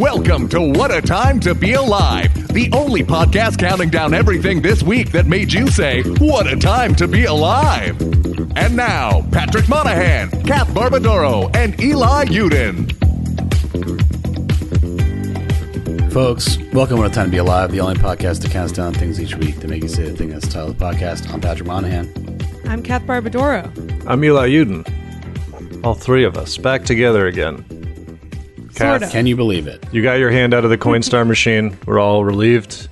Welcome to What a Time to Be Alive, the only podcast counting down everything this week that made you say, What a Time to Be Alive. And now, Patrick Monahan, Kath Barbadoro, and Eli Yudin. Folks, welcome to What a Time to Be Alive, the only podcast that counts down things each week to make you say the thing that's the title of the podcast. I'm Patrick Monahan. I'm Kath Barbadoro. I'm Eli Yudin. All three of us back together again. Sort Kath, of. Can you believe it? You got your hand out of the Coinstar machine. We're all relieved.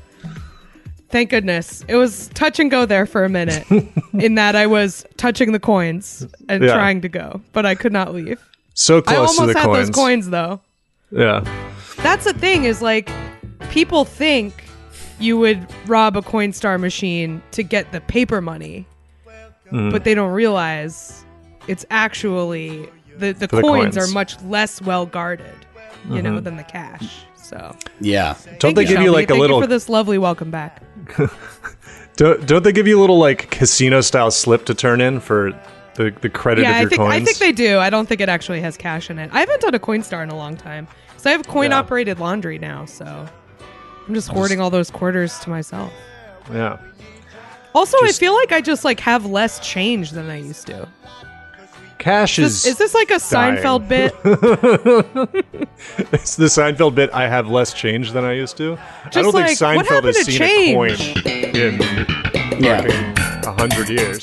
Thank goodness. It was touch and go there for a minute, in that I was touching the coins and Yeah. trying to go, but I could not leave. So I close to almost the had coins. those coins though. Yeah. That's the thing is like, people think you would rob a Coinstar machine to get the paper money, Mm. but they don't realize it's actually the the the coins, coins. Mm-hmm. are much less well guarded, you know, mm-hmm. than the cash. So Yeah. Don't Thank they give you like a Thank little? you for this lovely welcome back. don't, don't they give you a little like casino style slip to turn in for the the credit Yeah, of I your think coins? I think they do. I don't think it actually has cash in it. I haven't done a Coinstar in a long time, so I have coin Yeah. operated laundry now. So I'm just hoarding all those quarters to myself. Yeah. Also, Just- I feel like I just like have less change than I used to. Cash Is, is. is this like a dying. Seinfeld bit? it's the Seinfeld bit. I have less change than I used to. I Just don't like, think Seinfeld happened has seen change? a coin in Yeah. a hundred years.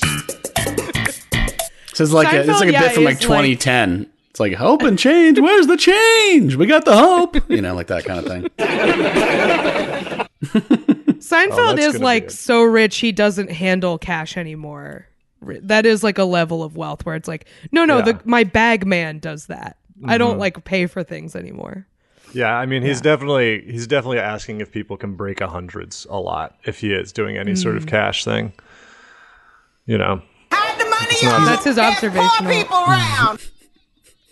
It's just like a, it's like a yeah, bit from like is like- 2010. It's like hope and change. Where's the change? We got the hope. You know, like that kind of thing. Seinfeld oh, that's is like so rich he doesn't handle cash anymore. Ri- That is like a level of wealth where it's like, no, no, Yeah. the my bag man does that. I Mm-hmm. don't like pay for things anymore. Yeah, I mean, he's definitely he's definitely asking if people can break a hundreds a lot if he is doing any sort Mm. of cash thing. You know, Hide the money not- That's his observation people around.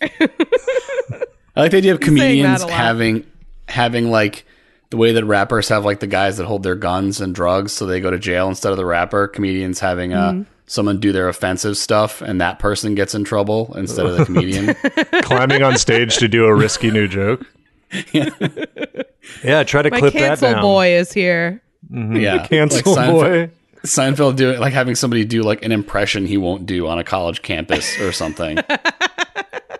I like the idea of comedians having having like the way that rappers have like the guys that hold their guns and drugs so they go to jail instead of the rapper. Comedians having uh, Mm-hmm. someone do their offensive stuff and that person gets in trouble instead of the comedian. climbing on stage to do a risky new joke. yeah, try to My clip that cancel down. boy is here. yeah, Cancel Like Seinfeld- boy. Seinfeld doing like having somebody do like an impression he won't do on a college campus or something.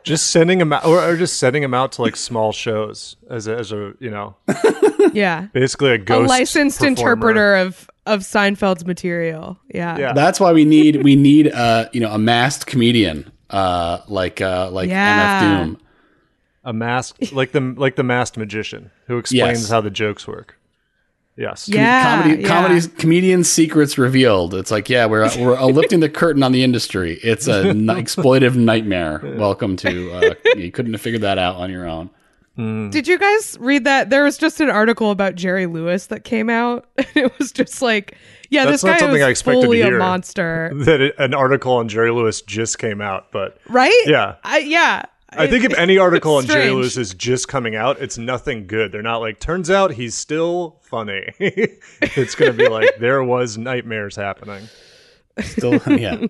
Just sending him out, or, or just sending him out to like small shows as a, as a you know Yeah. basically a a ghost licensed performer. interpreter of of Seinfeld's material. Yeah. Yeah. That's why we need we need uh you know a masked comedian uh like uh like Yeah. MF Doom. a masked like the like the masked magician who explains Yes. how the jokes work. Yes. Yeah. comedy yeah. comedies comedian secrets revealed. It's like yeah we're we're uh, lifting the curtain on the industry. It's a n- exploitive nightmare. Welcome to uh, you couldn't have figured that out on your own. Did you guys read that? There was just an article about Jerry Lewis that came out. it was just like, yeah, That's this not guy something was I expected to fully a monster, That it, an article on Jerry Lewis just came out, but right? Yeah. I, yeah. I think if any article on Jerry. Lewis is just coming out, it's nothing good. They're not like, turns out he's still funny. it's going to be like, there was nightmares happening. Still yeah.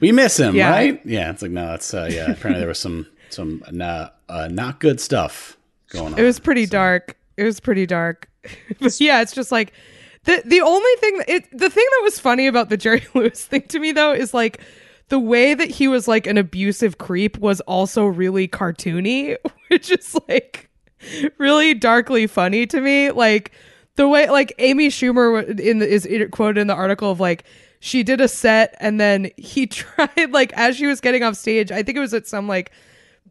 We miss him, Yeah. right? Yeah, it's like no, it's uh, yeah. Apparently there was some some not uh, not good stuff going on. It was pretty dark. It was pretty dark. but yeah, it's just like the the only thing that it the thing that was funny about the Jerry Lewis thing to me though is like the way that he was like an abusive creep was also really cartoony, which is like really darkly funny to me. Like the way like Amy Schumer in the, is quoted in the article of like she did a set and then he tried like as she was getting off stage, I think it was at some like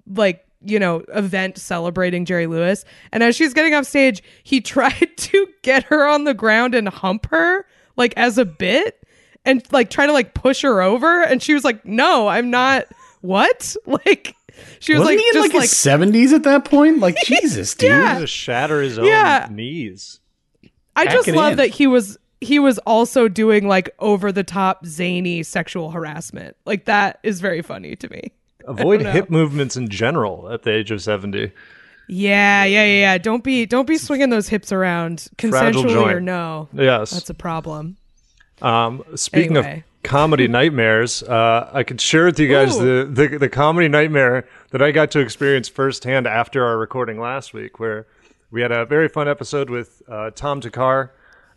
like you know event celebrating Jerry Lewis and as she's getting off stage he tried to get her on the ground and hump her like as a bit and like trying to like push her over and she was like no I'm not what like she was Wasn't like he in like, like his seventies at that point? Like Jesus, dude. Yeah. To shatter his own Yeah. knees. I just love in. that he was he was also doing like over the top zany sexual harassment like that is very funny to me Avoid hip movements in general at the age of 70. yeah yeah yeah yeah don't be don't be swinging those hips around consensually or no Yes. that's a problem Um, speaking Anyway. of comedy nightmares, uh, I could share with you guys the, the the comedy nightmare that I got to experience firsthand after our recording last week, where we had a very fun episode with uh, Tom Thakkar,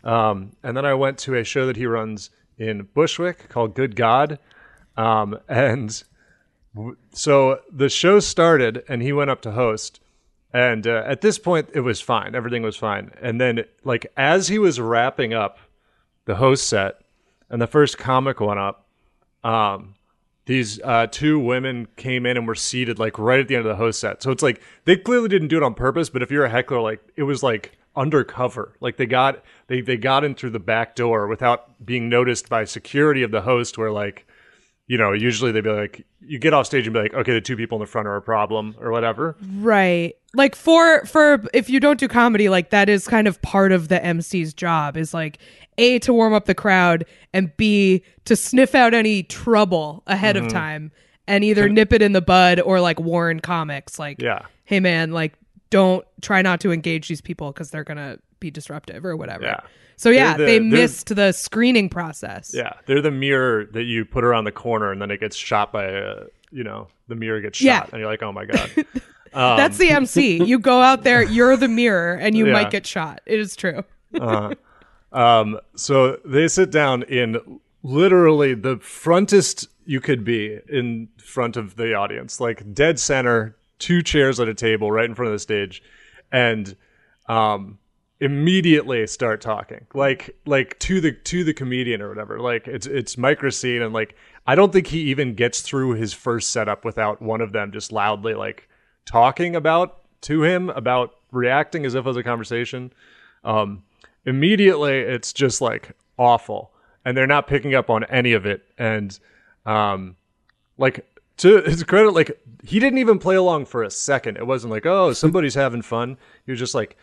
um, and then I went to a show that he runs in Bushwick called Good God, um, and w- so the show started, and he went up to host, and uh, at this point it was fine, everything was fine, and then like as he was wrapping up the host set, and the first comic went up, um, these uh, two women came in and were seated like right at the end of the host set. So it's like they clearly didn't do it on purpose, but if you're a heckler, like it was like undercover. Like they got they they got in through the back door without being noticed by security of the host. Where like you know usually they'd be like you get off stage and be like okay the two people in the front are a problem or whatever. Right. Like for for if you don't do comedy, like that is kind of part of the MC's job is like A to warm up the crowd and B to sniff out any trouble ahead Mm-hmm. of time and either nip it in the bud or like warn comics like Yeah. hey man, like don't try not to engage these people because they're gonna be disruptive or whatever. Yeah. So yeah, the- they missed the screening process. Yeah, they're the mirror that you put around the corner and then it gets shot by a you know the mirror gets shot Yeah. and you're like oh my god. That's the MC. You go out there, you're the mirror, and you Yeah. might get shot. It is true. Um, so they sit down in literally the frontest you could be in front of the audience, like dead center, two chairs at a table right in front of the stage, and um, immediately start talking like like to the to the comedian or whatever. Like it's it's micro scene and like I don't think he even gets through his first setup without one of them just loudly like talking about to him about reacting as if it was a conversation. Um, immediately it's just like awful and they're not picking up on any of it and um like to his credit like he didn't even play along for a second it wasn't like oh somebody's having fun he was just like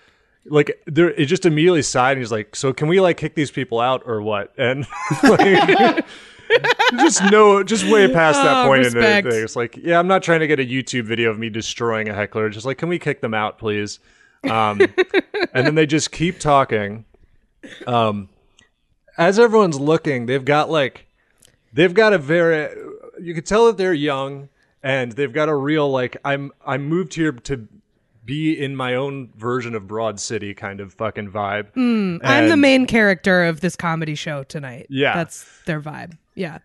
like there it just immediately sighed and he's like so can we like kick these people out or what? And like just no just way past that Oh, point in the respect. thing it's like yeah i'm not trying to get a youtube video of me destroying a heckler. Just like can we kick them out please? Um and then they just keep talking. Um as everyone's looking they've got like they've got a very you can tell that they're young and they've got a real like i'm i moved here to be in my own version of broad city kind of fucking vibe I'm the main character of this comedy show tonight. Yeah. That's their vibe. Yeah.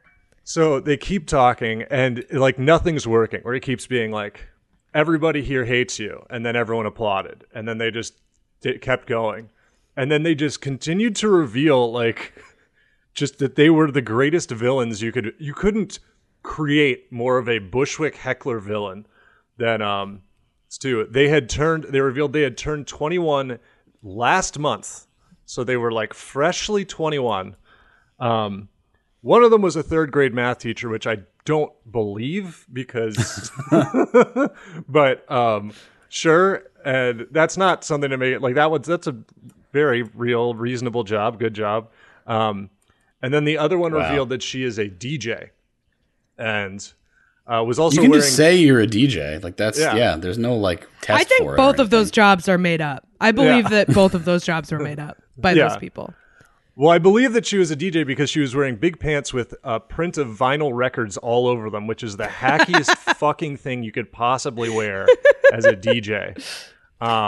So they keep talking, and like nothing's working. Where he keeps being like, "Everybody here hates you," and then everyone applauded, and then they just it kept going, and then they just continued to reveal like just that they were the greatest villains you could you couldn't create more of a Bushwick heckler villain than um Stu. They had turned they revealed they had turned 21 last month. So they were like freshly 21. Um one of them was a third grade math teacher, which I don't believe because but um sure and that's not something to make it like that was that's a very real reasonable job good job um and then the other one Wow. revealed that she is a dj and uh, was also You can wearing just say you're a DJ. Like that's Yeah. yeah. there's no like test. I think for it both of those jobs are made up. I believe Yeah. that both of those jobs were made up by Yeah. those people. well i believe that she was a dj because she was wearing big pants with a print of vinyl records all over them which is the hackiest fucking thing you could possibly wear as a dj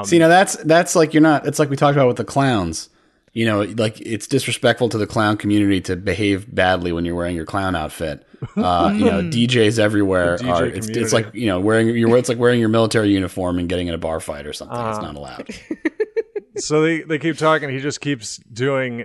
See, now that's that's like you're not. It's like we talked about with the clowns. You know, like it's disrespectful to the clown community to behave badly when you're wearing your clown outfit. Uh, you know, DJs everywhere DJ are. It's, it's like you know wearing your. It's like wearing your military uniform and getting in a bar fight or something. it's not allowed. so they, they keep talking. He just keeps doing,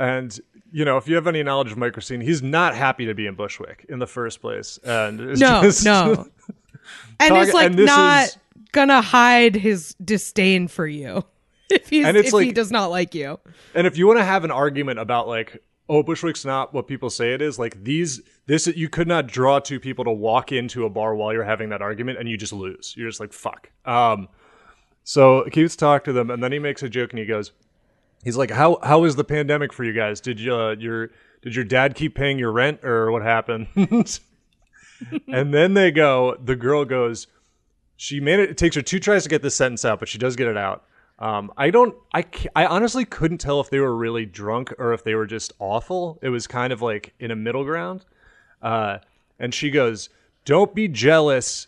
and you know, if you have any knowledge of microscene, he's not happy to be in Bushwick in the first place. And it's No, just, no. And Talk- is like and not is- gonna hide his disdain for you if he's And it's if he does not like you. And if you want to have an argument about like, oh, Bushwick's not what people say it is, like these, this, you could not draw two people to walk into a bar while you're having that argument, and you just lose. You're just like, fuck. Um, so Keith's talk to them, and then he makes a joke, and he goes, he's like, how how is the pandemic for you guys? Did you uh, your did your dad keep paying your rent, or what happened? and then they go, the girl goes, she made it. It takes her two tries to get this sentence out, but she does get it out. Um, I don't. I I honestly couldn't tell if they were really drunk or if they were just awful. It was kind of like in a middle ground. Uh, and she goes, "Don't be jealous,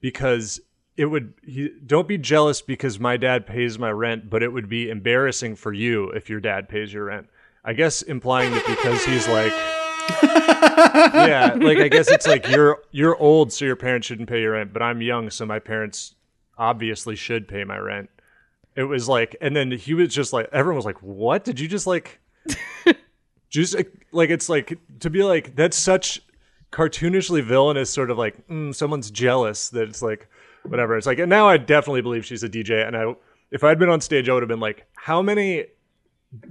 because it would he, don't be jealous because my dad pays my rent, but it would be embarrassing for you if your dad pays your rent. I guess implying that because he's like yeah, like I guess it's like you're you're old, so your parents shouldn't pay your rent, but I'm young, so my parents obviously should pay my rent. It was like, and then he was just like, everyone was like, "What did you just like?" just like it's like to be like that's such cartoonishly villainous, sort of like mm, someone's jealous that it's like whatever. It's like, and now I definitely believe she's a DJ, and I if I'd been on stage, I would have been like, how many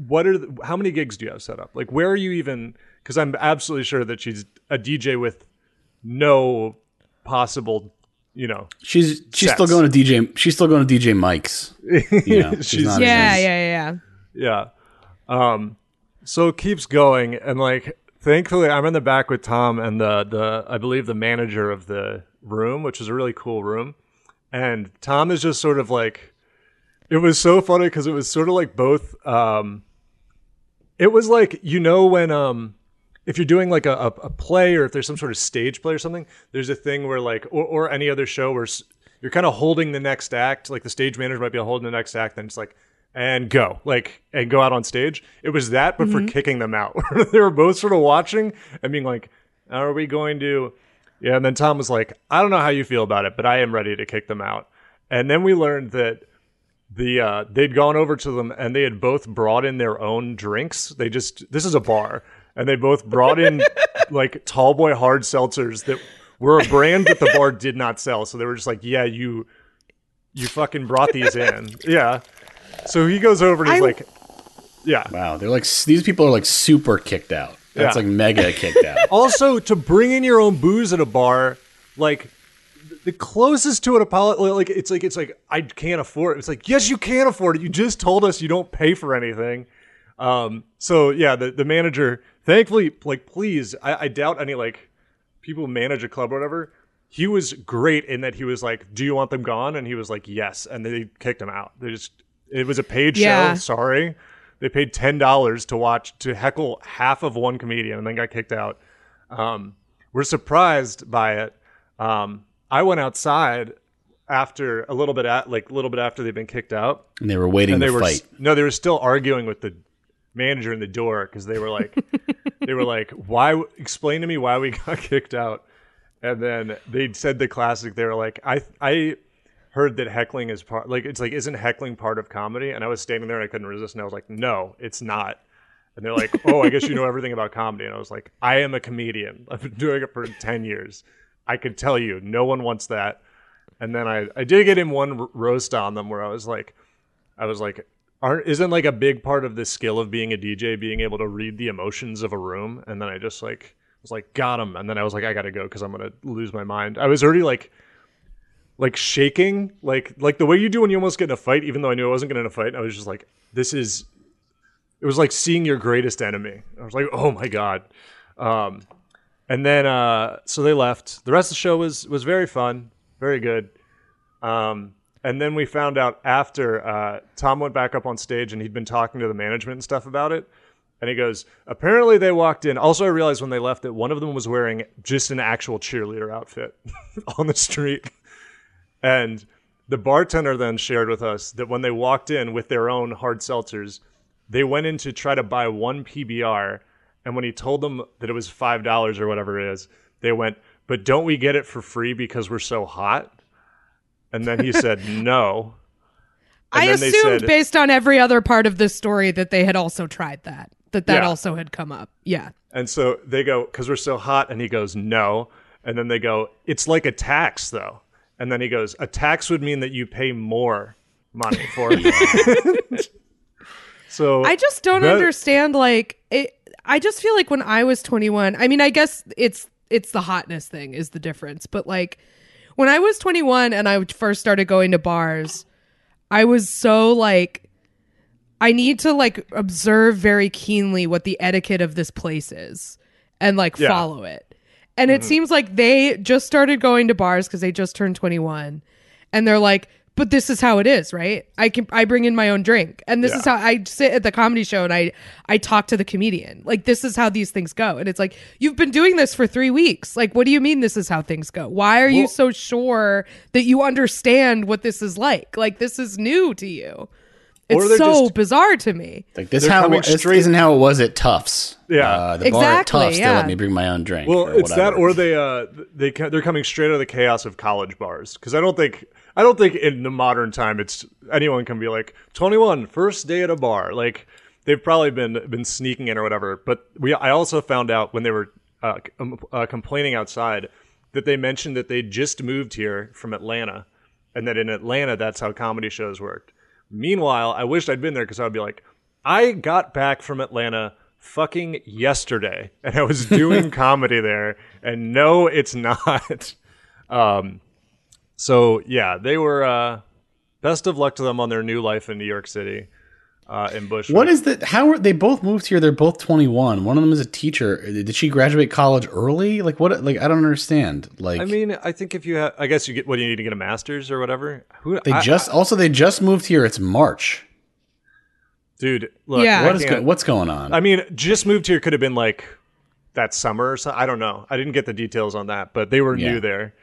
what are the, how many gigs do you have set up? Like, where are you even? Because I'm absolutely sure that she's a DJ with no possible, you know. She's she's Sets. still going to DJ. She's still going to DJ Mike's. You know, she's, She's- Yeah, yeah, yeah, yeah. Yeah. Um. So it keeps going, and like, thankfully, I'm in the back with Tom and the the I believe the manager of the room, which is a really cool room, and Tom is just sort of like. It was so funny because it was sort of like both. Um, it was like you know when um, if you're doing like a, a, a play or if there's some sort of stage play or something, there's a thing where like or, or any other show where you're kind of holding the next act. Like the stage manager might be holding the next act, then it's like and go like and go out on stage. It was that, but for kicking them out. they were both sort of watching and being like, "Are we going to?" Yeah, and then Tom was like, "I don't know how you feel about it, but I am ready to kick them out." And then we learned that the uh, they'd gone over to them and they had both brought in their own drinks. They just this is a bar, and they both brought in like tall boy hard seltzers that were a brand that the bar did not sell. So they were just like, "Yeah, you you fucking brought these in." Yeah. So he goes over and he's I- like, "Yeah." Wow, they're like these people are like super kicked out. That's Yeah. like mega kicked out. also to bring in your own booze at a bar like the closest to an apology like it's like it's like i can't afford it it's like yes you can afford it you just told us you don't pay for anything um so yeah the, the manager thankfully like please I, I doubt any like people manage a club or whatever he was great in that he was like do you want them gone and he was like yes and they kicked him out they just it was a paid Yeah. show sorry they paid ten dollars to watch to heckle half of one comedian and then got kicked out um, we're surprised by it. Um, I went outside after a little bit at like a little bit after they'd been kicked out, And they were waiting and they to were fight. no, they were still arguing with the manager in the door because they were like, they were like, why? Explain to me why we got kicked out. And then they said the classic. They were like, I I heard that heckling is part like it's like isn't heckling part of comedy? And I was standing there and I couldn't resist, and I was like, no, it's not. And they're like, oh, I guess you know everything about comedy. And I was like, I am a comedian. I've been doing it for 10 years. I could tell you, no one wants that. And then I, I did get in one roast on them where I was like, I was like, aren't, isn't like a big part of the skill of being a DJ being able to read the emotions of a room? And then I just like, was like, got him. And then I was like, I gotta go because I'm gonna lose my mind. I was already like, like shaking, like like the way you do when you almost get in a fight, even though I knew I wasn't getting in a fight. I was just like, this is it was like seeing your greatest enemy. I was like, oh my god. Um, and then uh, so they left. The rest of the show was was very fun, very good. Um, and then we found out after uh, Tom went back up on stage and he'd been talking to the management and stuff about it. And he goes, apparently they walked in. Also, I realized when they left that one of them was wearing just an actual cheerleader outfit on the street. And the bartender then shared with us that when they walked in with their own hard seltzers, they went in to try to buy one PBR. And when he told them that it was $5 or whatever it is, they went, But don't we get it for free because we're so hot? And then he said, No. And I assumed said- based on every other part of this story that they had also tried that. That that Yeah. also had come up. Yeah. And so they go, because we're so hot. And he goes, no. And then they go, it's like a tax, though. And then he goes, a tax would mean that you pay more money for it. so I just don't that- understand like it I just feel like when I was 21, I mean I guess it's it's the hotness thing is the difference, but like when I was 21 and I first started going to bars, I was so like I need to like observe very keenly what the etiquette of this place is and like Yeah. follow it. And it mm-hmm. seems like they just started going to bars because they just turned 21 and they're like but this is how it is, right? I can I bring in my own drink, and this is how I sit at the comedy show and I I talk to the comedian. Like this is how these things go, and it's like you've been doing this for three weeks. Like, what do you mean this is how things go? Why are you so sure that you understand what this is like? Like this is new to you. It's so just- bizarre to me. Like this how coming this straight- isn't how it was at Tufts. Yeah. uh, the bar at Exactly, Tufts. They yeah. let me bring my own drink. Well, or it's that, or they uh they they're coming straight out of the chaos of college bars. Because I don't think I don't think in the modern time it's anyone can be like 21 first day at a bar. Like they've probably been been sneaking in or whatever. But we I also found out when they were uh, um, uh, complaining outside that they mentioned that they just moved here from Atlanta, and that in Atlanta that's how comedy shows worked. Meanwhile, I wished I'd been there because I'd be like, I got back from Atlanta fucking yesterday and I was doing comedy there and no it's not. Um so yeah, they were uh best of luck to them on their new life in New York City. Uh in Bushwick. What is that? How are they both moved here? They're both 21. One of them is a teacher. Did she graduate college early? Like what? Like I don't understand. Like I mean, I think if you have I guess you get what do you need to get a masters or whatever. Who they I- just also they just moved here. It's March. dude, look, Yeah. What is go- what's going on? I mean, just moved here could have been like that summer or something. I don't know. I didn't get the details on that, but they were Yeah. new there,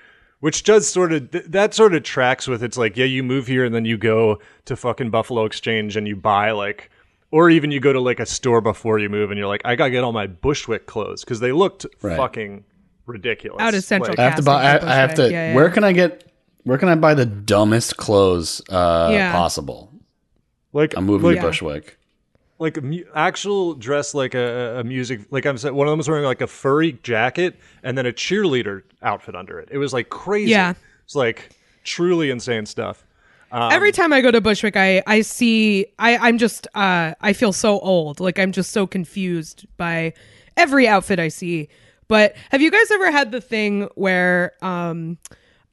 which does sort of th- that sort of tracks with it's like yeah, you move here and then you go to fucking Buffalo Exchange and you buy like. Or even you go to like a store before you move and you're like, I gotta get all my Bushwick clothes because they looked Right. fucking ridiculous. Out of Central Like, I have to buy. I, I have to. Yeah, yeah. Where can I get? Where can I buy the dumbest clothes uh, Yeah. possible? like I'm moving like, to Bushwick. Like mu- actual dress like a, a music like I'm one of them was wearing like a furry jacket and then a cheerleader outfit under it. It was like crazy. Yeah. It's like truly insane stuff. Um, Every time I go to Bushwick, I I see I I'm just uh I feel so old. Like I'm just so confused by every outfit I see. But have you guys ever had the thing where um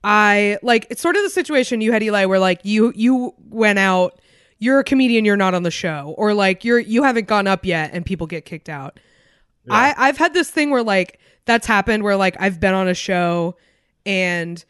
I like it's sort of the situation you had Eli where like you you went out you're a comedian you're not on the show or like you're you haven't gone up yet and people get kicked out. I I've had this thing where like that's happened where like I've been on a show and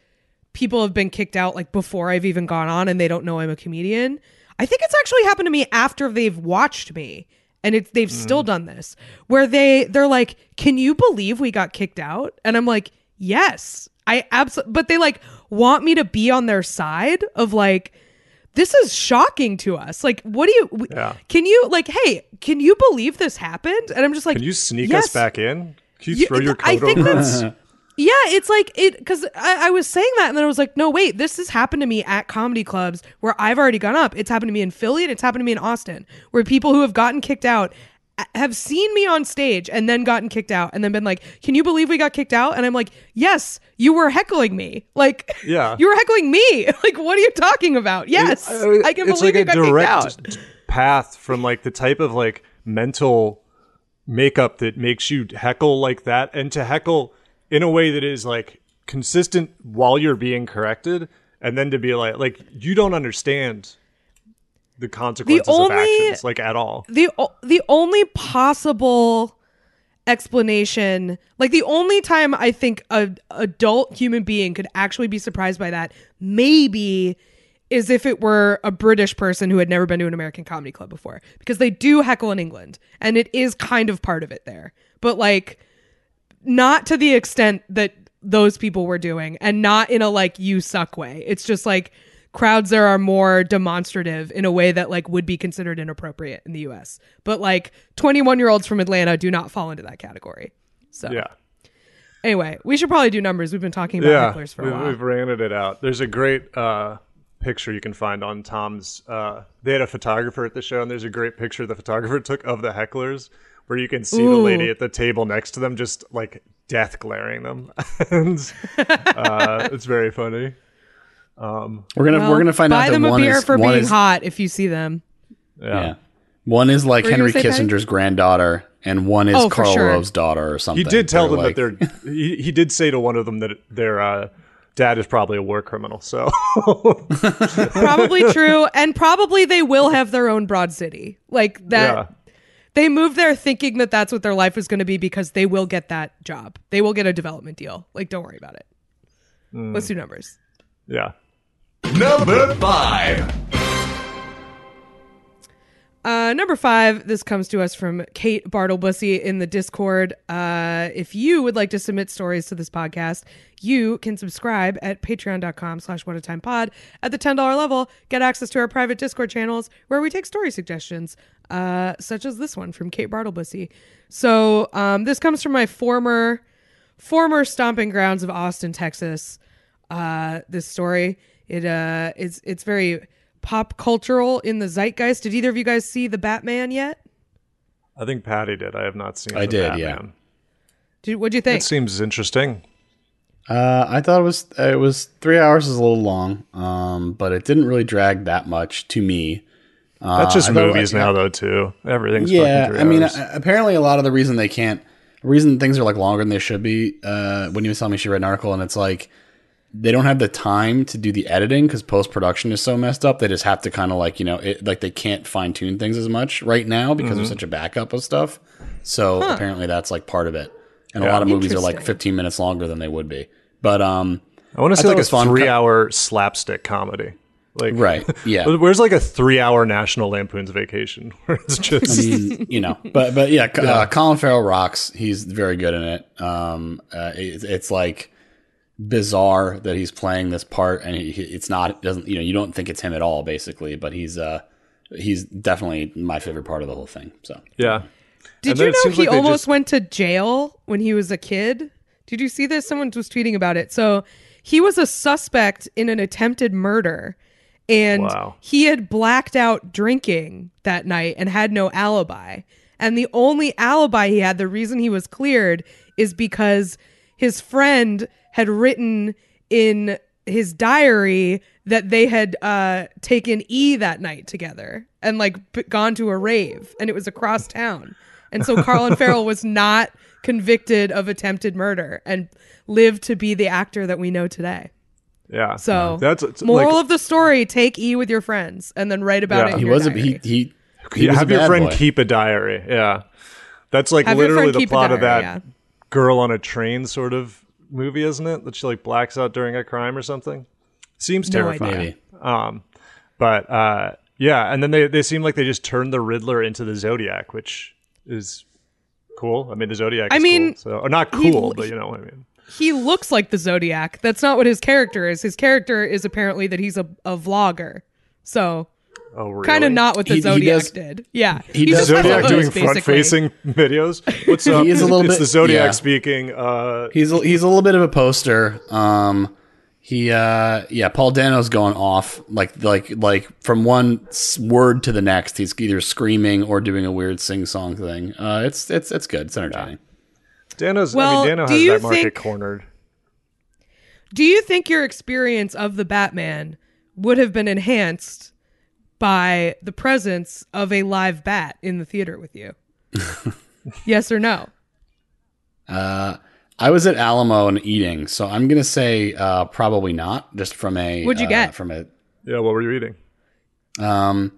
people have been kicked out like before I've even gone on and they don't know I'm a comedian. I think it's actually happened to me after they've watched me and it's they've mm. still done this where they they're like, "Can you believe we got kicked out?" And I'm like, "Yes." I absolutely but they like want me to be on their side of like this is shocking to us. Like, what do you? w- Yeah. Can you like? Hey, can you believe this happened? And I'm just like, Can you sneak yes. us back in? Can you You- throw your I coat think over? that's yeah. It's like it because I, I was saying that, and then I was like, no, wait, this has happened to me at comedy clubs where I've already gone up. It's happened to me in Philly, and it's happened to me in Austin, where people who have gotten kicked out have seen me on stage and then gotten kicked out, and then been like, can you believe we got kicked out? And I'm like, yes, you were heckling me. Like, Yeah. you were heckling me. Like, what are you talking about? Yes, I, can it's believe like you a got kicked direct out. path from like the type of like mental makeup that makes you heckle like that and to heckle in a way that is like consistent while you're being corrected and then to be like like you don't understand the consequences of only- actions like at all. The the only possible explanation like the only time i think a adult human being could actually be surprised by that maybe is if it were a british person who had never been to an american comedy club before. Because they do heckle in england and it is kind of part of it there. But like not to the extent that those people were doing and not in a like you suck way. It's just like crowds there are more demonstrative in a way that like would be considered inappropriate in the US but like 21 year olds from Atlanta do not fall into that category. So yeah. anyway we should probably do numbers. We've been talking about yeah hecklers for a we've, while. we've ranted it out. There's a great uh picture you can find on tom's uh they had a photographer at the show and there's a great picture the photographer took of the hecklers where you can see the lady at the table next to them just like death glaring them. And uh it's very funny We're gonna Well, we're gonna find buy out that them a one beer is for one being is, hot if you see them yeah, Yeah. One is like Were Henry gonna? Kissinger's granddaughter, and one is Oh, Karl sure. Rove's daughter or something. he did tell them like, that they're he, he did say to one of them that their uh dad is probably a war criminal so probably true and probably they will have their own broad city like that yeah they moved there thinking that that's what their life is going to be because they will get that job. They will get a development deal. Like, don't worry about it. Mm. Let's do numbers. yeah Number five. Uh, number five, this comes to us from Kate Bartlebussy in the Discord. Uh, if you would like to submit stories to this podcast, you can subscribe at patreon.com slash what a time pod. At the $10 level, get access to our private Discord channels where we take story suggestions, uh, such as this one from Kate Bartlebussy. So um, this comes from my former former stomping grounds of Austin, Texas. Uh, this story it uh it's it's very pop cultural in the zeitgeist. Did either of you guys see the Batman yet? I think Patty did. I have not seen. I the did, yeah. Batman. Did, what'd you think? It seems interesting. Uh, I thought it was it was three hours is a little long, um, but it didn't really drag that much to me. Uh, That's just I movies like, now, though. Too everything's Yeah, fucking three I mean, hours. uh, apparently a lot of the reason they can't, the reason things are like longer than they should be. Uh, when you was telling me she read an article, and it's like they don't have the time to do the editing because post production is so messed up. They just have to kind of like you know, it, like they can't fine tune things as much right now because Mm-hmm. there's such a backup of stuff. So apparently that's like part of it. And a lot of movies are like 15 minutes longer than they would be. But um, I want to see thought like a fun. three-hour slapstick comedy. Like right, yeah. Where's like a three-hour National Lampoon's Vacation where it's just I mean, you know, but but yeah, Uh, Colin Farrell rocks. He's very good in it. Um, uh, it's, it's like bizarre that he's playing this part, and he, he- it's not it doesn't you know you don't think it's him at all, basically. But he's uh he's definitely my favorite part of the whole thing. So yeah. Did And you know he like almost just- went to jail when he was a kid? Did you see this? Someone was tweeting about it. So he was a suspect in an attempted murder, and Wow. he had blacked out drinking that night and had no alibi. And the only alibi he had, the reason he was cleared, is because his friend had written in his diary that they had uh, taken E that night together and like b- gone to a rave, and it was across town. And so Colin Farrell was not convicted of attempted murder and lived to be the actor that we know today. Yeah. So that's it's moral like, of the story: take E with your friends and then write about Yeah. it. In he your was a, he he. he yeah, was a have your bad friend boy. keep a diary. Yeah. That's like Have literally the keep a plot of that yeah. girl on a train sort of movie, isn't it? That she like blacks out during a crime or something. Seems No terrifying. Maybe. Um, but uh, yeah, and then they they seem like they just turned the Riddler into the Zodiac, which is cool. I mean, the Zodiac. I is mean, cool, so or not he- cool, but you know what I mean. he looks like the Zodiac. That's not what his character is. His character is apparently that he's a, a vlogger. So Oh, really? kind of not what the He- he Zodiac does- did. Yeah, he He's does just Zodiac doing basically. front-facing videos. What's up? He is a little it's bit- the Zodiac yeah. speaking. Uh, He's a, he's a little bit of a poster. Um, he uh, yeah, Paul Dano's going off like like like from one word to the next. He's either screaming or doing a weird sing song thing. Uh, it's it's it's good. It's entertaining. Dano's. Well, I mean, Dano do has you that market think- cornered. Do you think your experience of the Batman would have been enhanced by the presence of a live bat in the theater with you? yes or no? Uh, I was at Alamo and eating, so I'm gonna say uh, probably not. Just from a What'd you uh, get? from it? Yeah, what were you eating? um,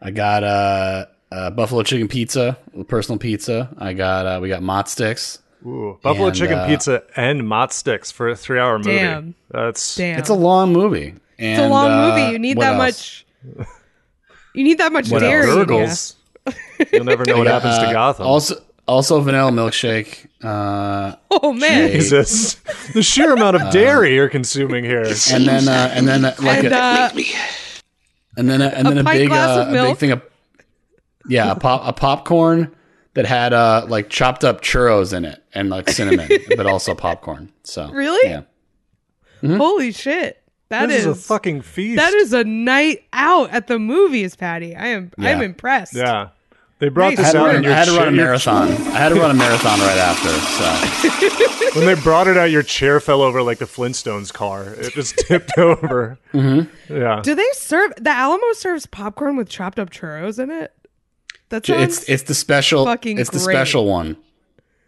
I got uh, uh buffalo chicken pizza, personal pizza. I got uh, we got mott sticks. Ooh, buffalo And, chicken uh, pizza and mott sticks for a three-hour movie. Damn. That's Damn, It's a long movie. It's a long uh, movie. You need that else? much. You need that much What dairy. in You'll never know what happens to Uh, Gotham. Also, also vanilla milkshake. Uh, Oh man! Jay. Jesus, the sheer amount of dairy you're consuming here. and then uh, and then uh, like and a, uh, and then a, and then a pint big glass uh, of a big thing of yeah a pop a popcorn that had uh like chopped up churros in it and like cinnamon, but also popcorn. So Really? yeah. holy shit! That this is, is, a fucking feast. that is a night out at the movies, Patty. I am I'm impressed. yeah. They brought Nice. I this had, to out in run, your I had to run a chair- marathon. I had to run a marathon right after. So When they brought it out, your chair fell over like the Flintstones car. It just tipped over. Mm-hmm. Yeah. Do they serve the Alamo serves popcorn with chopped up churros in it? That's it's it's the special fucking it's the special one.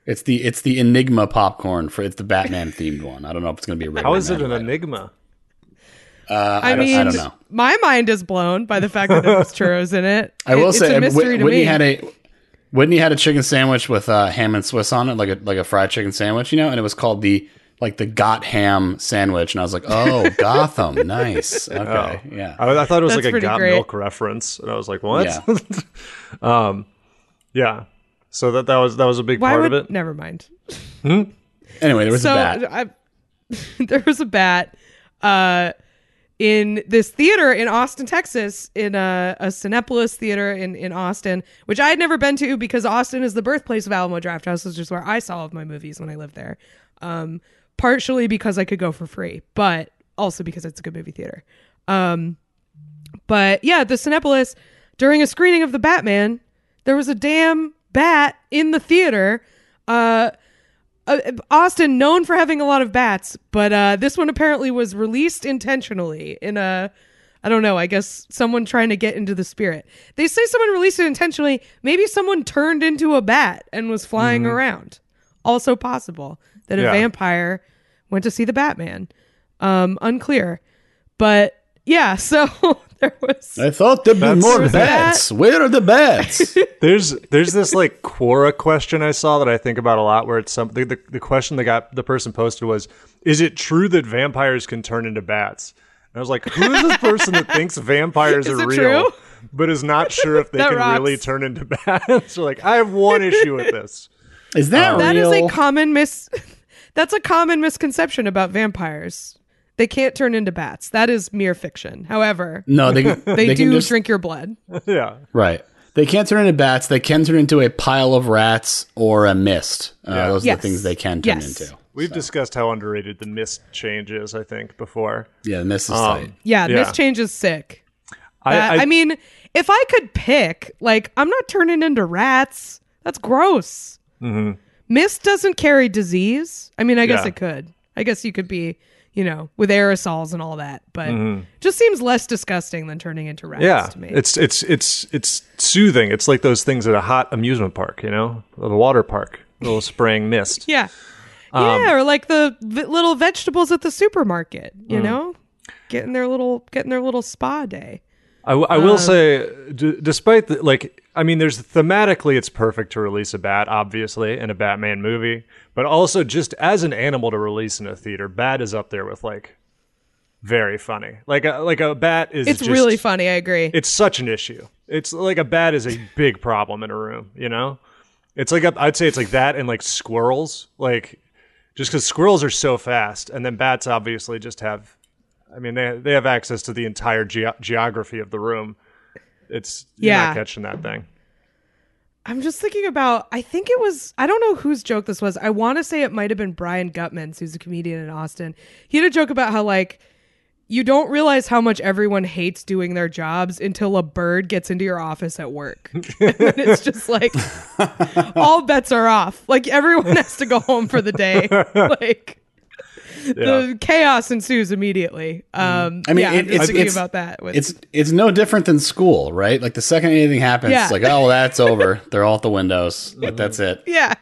It's the it's the Enigma popcorn for it's the Batman themed one. I don't know if it's gonna be a regular. How is it an but, enigma? Uh, I, I, mean, I don't know. my mind is blown by the fact that it was churros in it. I will It- say, it's a mystery Whit- to Whitney me. had a Whitney had a chicken sandwich with uh, ham and Swiss on it, like a like a fried chicken sandwich, you know, and it was called the like the Got Ham sandwich, and I was like, "Oh, Gotham, nice, okay, yeah." I, I thought it was That's like a got great. milk reference, and I was like, "What?" Yeah. um, yeah. So that that was that was a big Why part would? of it. Never mind. Anyway, there was so a bat. I, there was a bat uh, in this theater in Austin, Texas, in a, a Cinepolis theater in, in Austin, which I had never been to because Austin is the birthplace of Alamo Draft House, which is where I saw all of my movies when I lived there. Um, partially because I could go for free, but also because it's a good movie theater. Um, but yeah, the Cinepolis during a screening of the Batman, there was a damn bat in the theater. Uh, uh, Austin known for having a lot of bats, but uh, this one apparently was released intentionally in a. I don't know. I guess someone trying to get into the spirit. They say someone released it intentionally. Maybe someone turned into a bat and was flying around. Also possible that a Yeah. vampire went to see the Batman. Um, unclear, but yeah. So there was. I thought there'd be more There's a bat. bats. Where are the bats? There's there's this like Quora question I saw that I think about a lot, where it's something the, the question that got the person posted was, "Is it true that vampires can turn into bats?" And I was like, "Who is this person that thinks vampires Is are it real, true? but is not sure if they can rocks. really turn into bats?" so like, I have one issue with this. Is that um, That is real? a common mis. That's a common misconception about vampires. They can't turn into bats. That is mere fiction. However, no, they they, they, do just drink your blood. yeah, right. They can't turn into bats. They can turn into a pile of rats or a mist. Uh, Yeah. Those are the things they can turn Yes. into. we've discussed how underrated the mist change is. I think before. Yeah, the mist is Um, tight. Yeah, Yeah. this change is sick. I, That- I, I, mean, if I could pick, like, I'm not turning into rats. That's gross. Mist doesn't carry disease. I mean, I guess Mm-hmm. Yeah. it could. I guess you could be, you know, with aerosols and all that, but Mm-hmm. just seems less disgusting than turning into rats yeah, to me. it's it's it's it's soothing. It's like those things at a hot amusement park, you know, or the water park, a little spraying mist. Yeah. Um, yeah, or like the v- little vegetables at the supermarket, you Mm. know? Getting their little getting their little spa day. I, w- I Um, will say, d- despite the, like, I mean, there's thematically, it's perfect to release a bat, obviously, in a Batman movie, but also just as an animal to release in a theater, bat is up there with like very funny. Like a like a bat is. It's just- really funny, I agree. It's such an issue. It's like a bat is a big problem in a room. You know, it's like I'd say it's like that and like squirrels. Like just because squirrels are so fast, and then bats obviously just have. I mean, they they have access to the entire ge- geography of the room. It's you're Yeah. not catching that thing. I'm just thinking about I think it was I don't know whose joke this was. I want to say it might have been Brian Gutman, who's a comedian in Austin. He had a joke about how like you don't realize how much everyone hates doing their jobs until a bird gets into your office at work. and it's just like all bets are off. Like everyone has to go home for the day. like the chaos ensues immediately. Um I mean, yeah, it- I'm it's- thinking it's- about that. With, It's it's no different than school, right? Like the second anything happens, Yeah. it's like, oh, well, that's over. They're all at the windows. Like that's it. Yeah.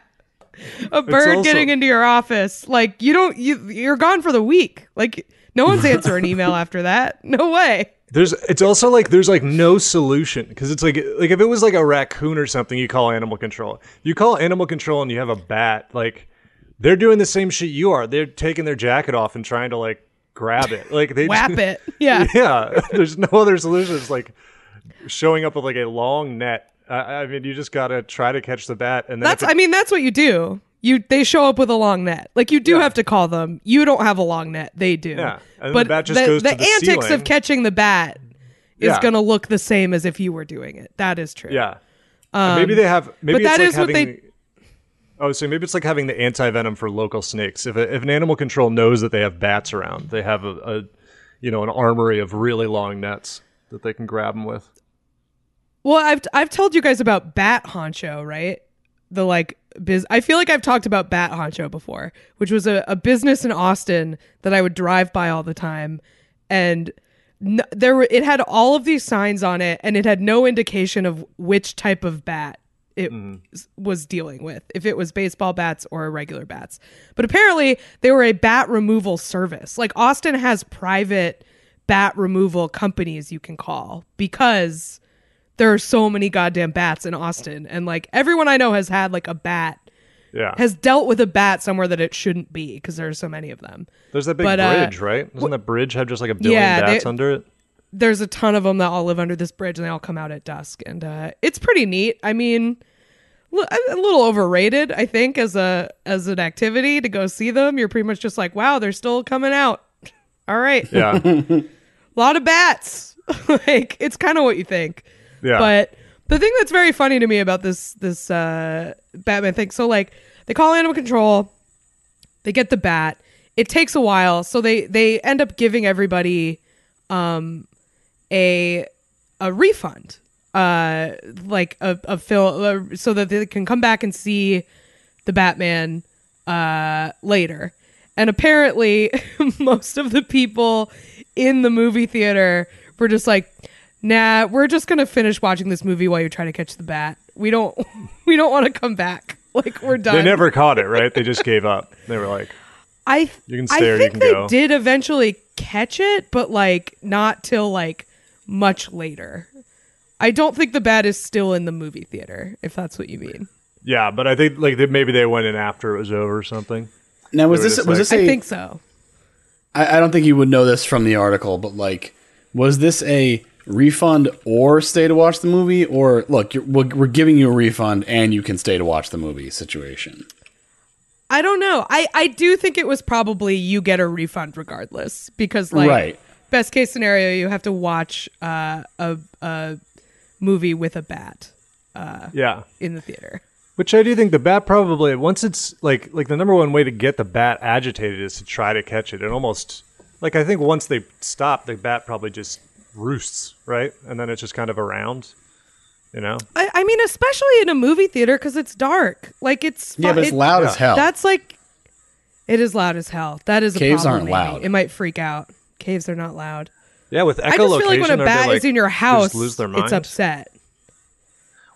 A bird also- getting into your office. Like you don't you you're gone for the week. Like no one's answering email after that. No way. There's it's also like there's like no solution because it's like like if it was like a raccoon or something, you call animal control. You call animal control and you have a bat, like they're doing the same shit you are. They're taking their jacket off and trying to like grab it. Like they Whap it. Yeah. Yeah, there's no other solution. It's like showing up with like a long net. I, I mean, you just gotta try to catch the bat, and then That's it- I mean that's what you do. You they show up with a long net. Like you do have to call them. You don't have a long net. They do. Yeah. And the but bat just the, goes the the antics ceiling. of catching the bat is Yeah. going to look the same as if you were doing it. That is true. yeah. And maybe they have. Maybe Um, but that like is what having. they- Oh, so maybe it's like having the anti venom for local snakes. If, a, if an animal control knows that they have bats around, they have a, a, you know, an armory of really long nets that they can grab them with. Well, I've I've told you guys about Bat Honcho, right? The like biz. I feel like I've talked about Bat Honcho before, which was a, a business in Austin that I would drive by all the time, and there were it had all of these signs on it, and it had no indication of which type of bat it s- was dealing with, if it was baseball bats or regular bats. But apparently, they were a bat removal service. Like Austin has private bat removal companies you can call because there are so many goddamn bats in Austin and like everyone I know has had like a bat Yeah. has dealt with a bat somewhere that it shouldn't be because there are so many of them. There's that big But, uh, bridge, right? Doesn't that bridge have just like a billion Yeah, they- bats under it? There's a ton of them that all live under this bridge and they all come out at dusk, and uh, it's pretty neat. I mean, a little overrated, I think, as a as an activity to go see them. You're pretty much just like, wow, they're still coming out. All right, Yeah. a lot of bats. like it's kind of what you think. Yeah. But the thing that's very funny to me about this this uh, Batman thing, so like they call animal control, they get the bat. It takes a while, so they they end up giving everybody um, a a refund, uh, like a a film, uh, so that they can come back and see the Batman uh, later. And apparently, most of the people in the movie theater were just like, "Nah, we're just gonna finish watching this movie while you try to catch the bat. We don't, we don't want to come back. Like we're done." they never caught it, right? They just gave up. They were like, I You can I stay you think they go. did eventually catch it, but like not till like much later. I don't think the bat is still in the movie theater, if that's what you mean. yeah, but I think like they, maybe they went in after it was over or something. Now was this just was like- this I a? think so. I, I don't think you would know this from the article, but like, was this a refund or stay to watch the movie, or look, you're, we're, we're giving you a refund and you can stay to watch the movie situation? I don't know. I I do think it was probably you get a refund regardless because like Right. Best case scenario you have to watch uh, a a movie with a bat Yeah. in the theater. Which I do think the bat probably once it's like like the number one way to get the bat agitated is to try to catch it. It almost like I think once they stop, the bat probably just roosts, right? And then it's just kind of around. You know? I, I mean, especially in a movie theater because it's dark. Like it's Yeah, fu- but it's it- loud as hell. That's like, it is loud as hell. That is a Caves problem, aren't maybe. loud. It might freak out. Caves are not loud. Yeah, with echolocation, I just feel like when a bat like, is in your house, lose their mind. it's upset.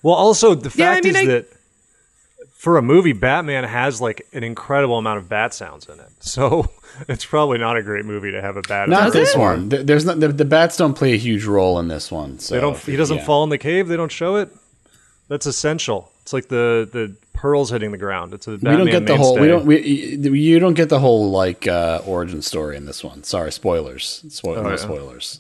Well, also the Yeah, I fact mean, is I- that for a movie, Batman has like an incredible amount of bat sounds in it. So it's probably not a great movie to have a bat. not in this it. one. Th- There's not the, the bats don't play a huge role in this one. So They don't. He doesn't yeah. fall in the cave. They don't show it. That's essential. It's like the the pearls hitting the ground. It's a We don't get the whole. We don't. We you don't get the whole like uh, origin story in this one. Sorry, spoilers. Spoil- no yeah. spoilers.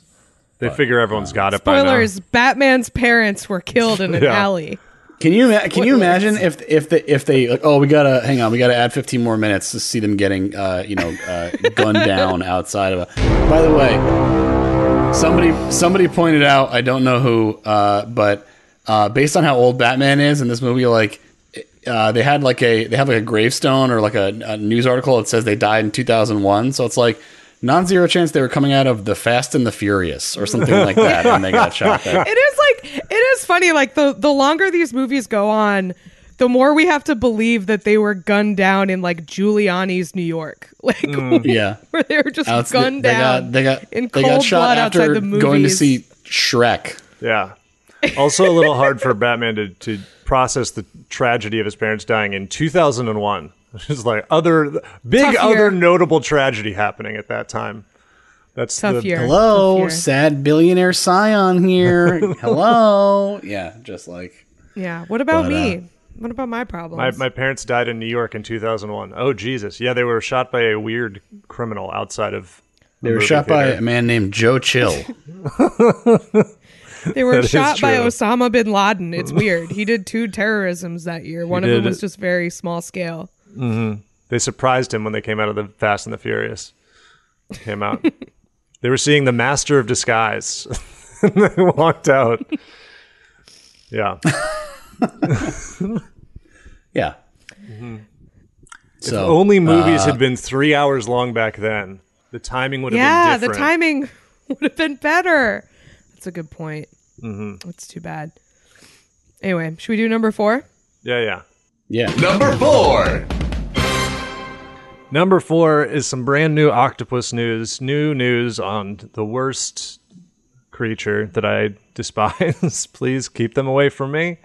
They figure everyone's got it by now. Spoilers: Batman's parents were killed in an Yeah. alley. Can you ima- can you imagine if if the if they like oh we gotta hang on we gotta add 15 more minutes to see them getting uh, you know uh, gunned down outside of a. By the way, somebody somebody pointed out I don't know who uh, but uh, based on how old Batman is in this movie like. Uh, they had like a they have like a gravestone or like a, a news article that says they died in 2001 so it's like non-zero chance they were coming out of the fast and the furious or something like that and they got shot there It is like it is funny. Like the the longer these movies go on, the more we have to believe that they were gunned down in like Giuliani's New York, like yeah where they were just Outs- gunned they down. Got, they got in they cold got shot blood after outside the movies. going to see Shrek. Yeah. Also, a little hard for Batman to, to process the tragedy of his parents dying in 2001. Which is like other big Tough year. other notable tragedy happening at that time. That's Tough the, year. Tough Hello, year. sad billionaire scion here. Hello. Yeah, just like Yeah. What about But, me? uh, what about my My, problems? my parents died in New York in 2001. Oh Jesus! Yeah, they were shot by a weird criminal outside of. the they were movie shot by theater. a man named Joe Chill. They were shot by. Osama bin Laden. It's weird. He did two terrorisms that year. One of them did. was just very small scale. They surprised him when they came out of the Fast and the Furious. Came out. they were seeing the Master of Disguise. and they walked out. Yeah. yeah. Mm-hmm. So if only movies uh, had been three hours long back then, the timing would have Yeah, been the timing would have been better. That's a good point. Mm-hmm. That's too bad. Anyway, should we do number four? Yeah, yeah. yeah. Number four. Number four is some brand new octopus news. New news on the worst creature that I despise. Please keep them away from me.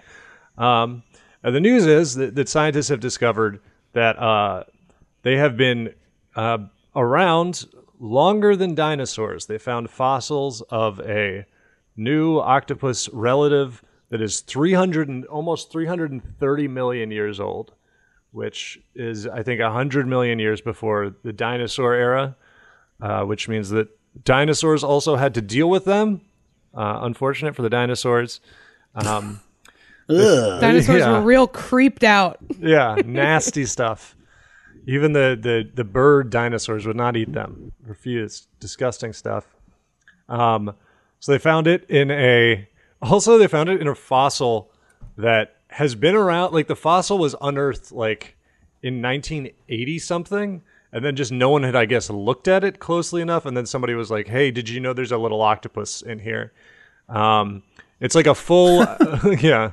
Um, and the news is that, that scientists have discovered that uh, they have been uh, around longer than dinosaurs. They found fossils of a new octopus relative that is 300 and almost 330 million years old which is I think hundred million years before the dinosaur era, uh, which means that dinosaurs also had to deal with them. Uh, unfortunate for the dinosaurs. Um, Dinosaurs Yeah. were real creeped out. yeah, nasty stuff. Even the, the, the bird dinosaurs would not eat them. Refused. Disgusting stuff. Um, so they found it in a. Also, they found it in a fossil that has been around. Like the fossil was unearthed like in 1980 something, and then just no one had, I guess, looked at it closely enough. And then somebody was like, "Hey, did you know there's a little octopus in here?" Um, it's like a full, yeah.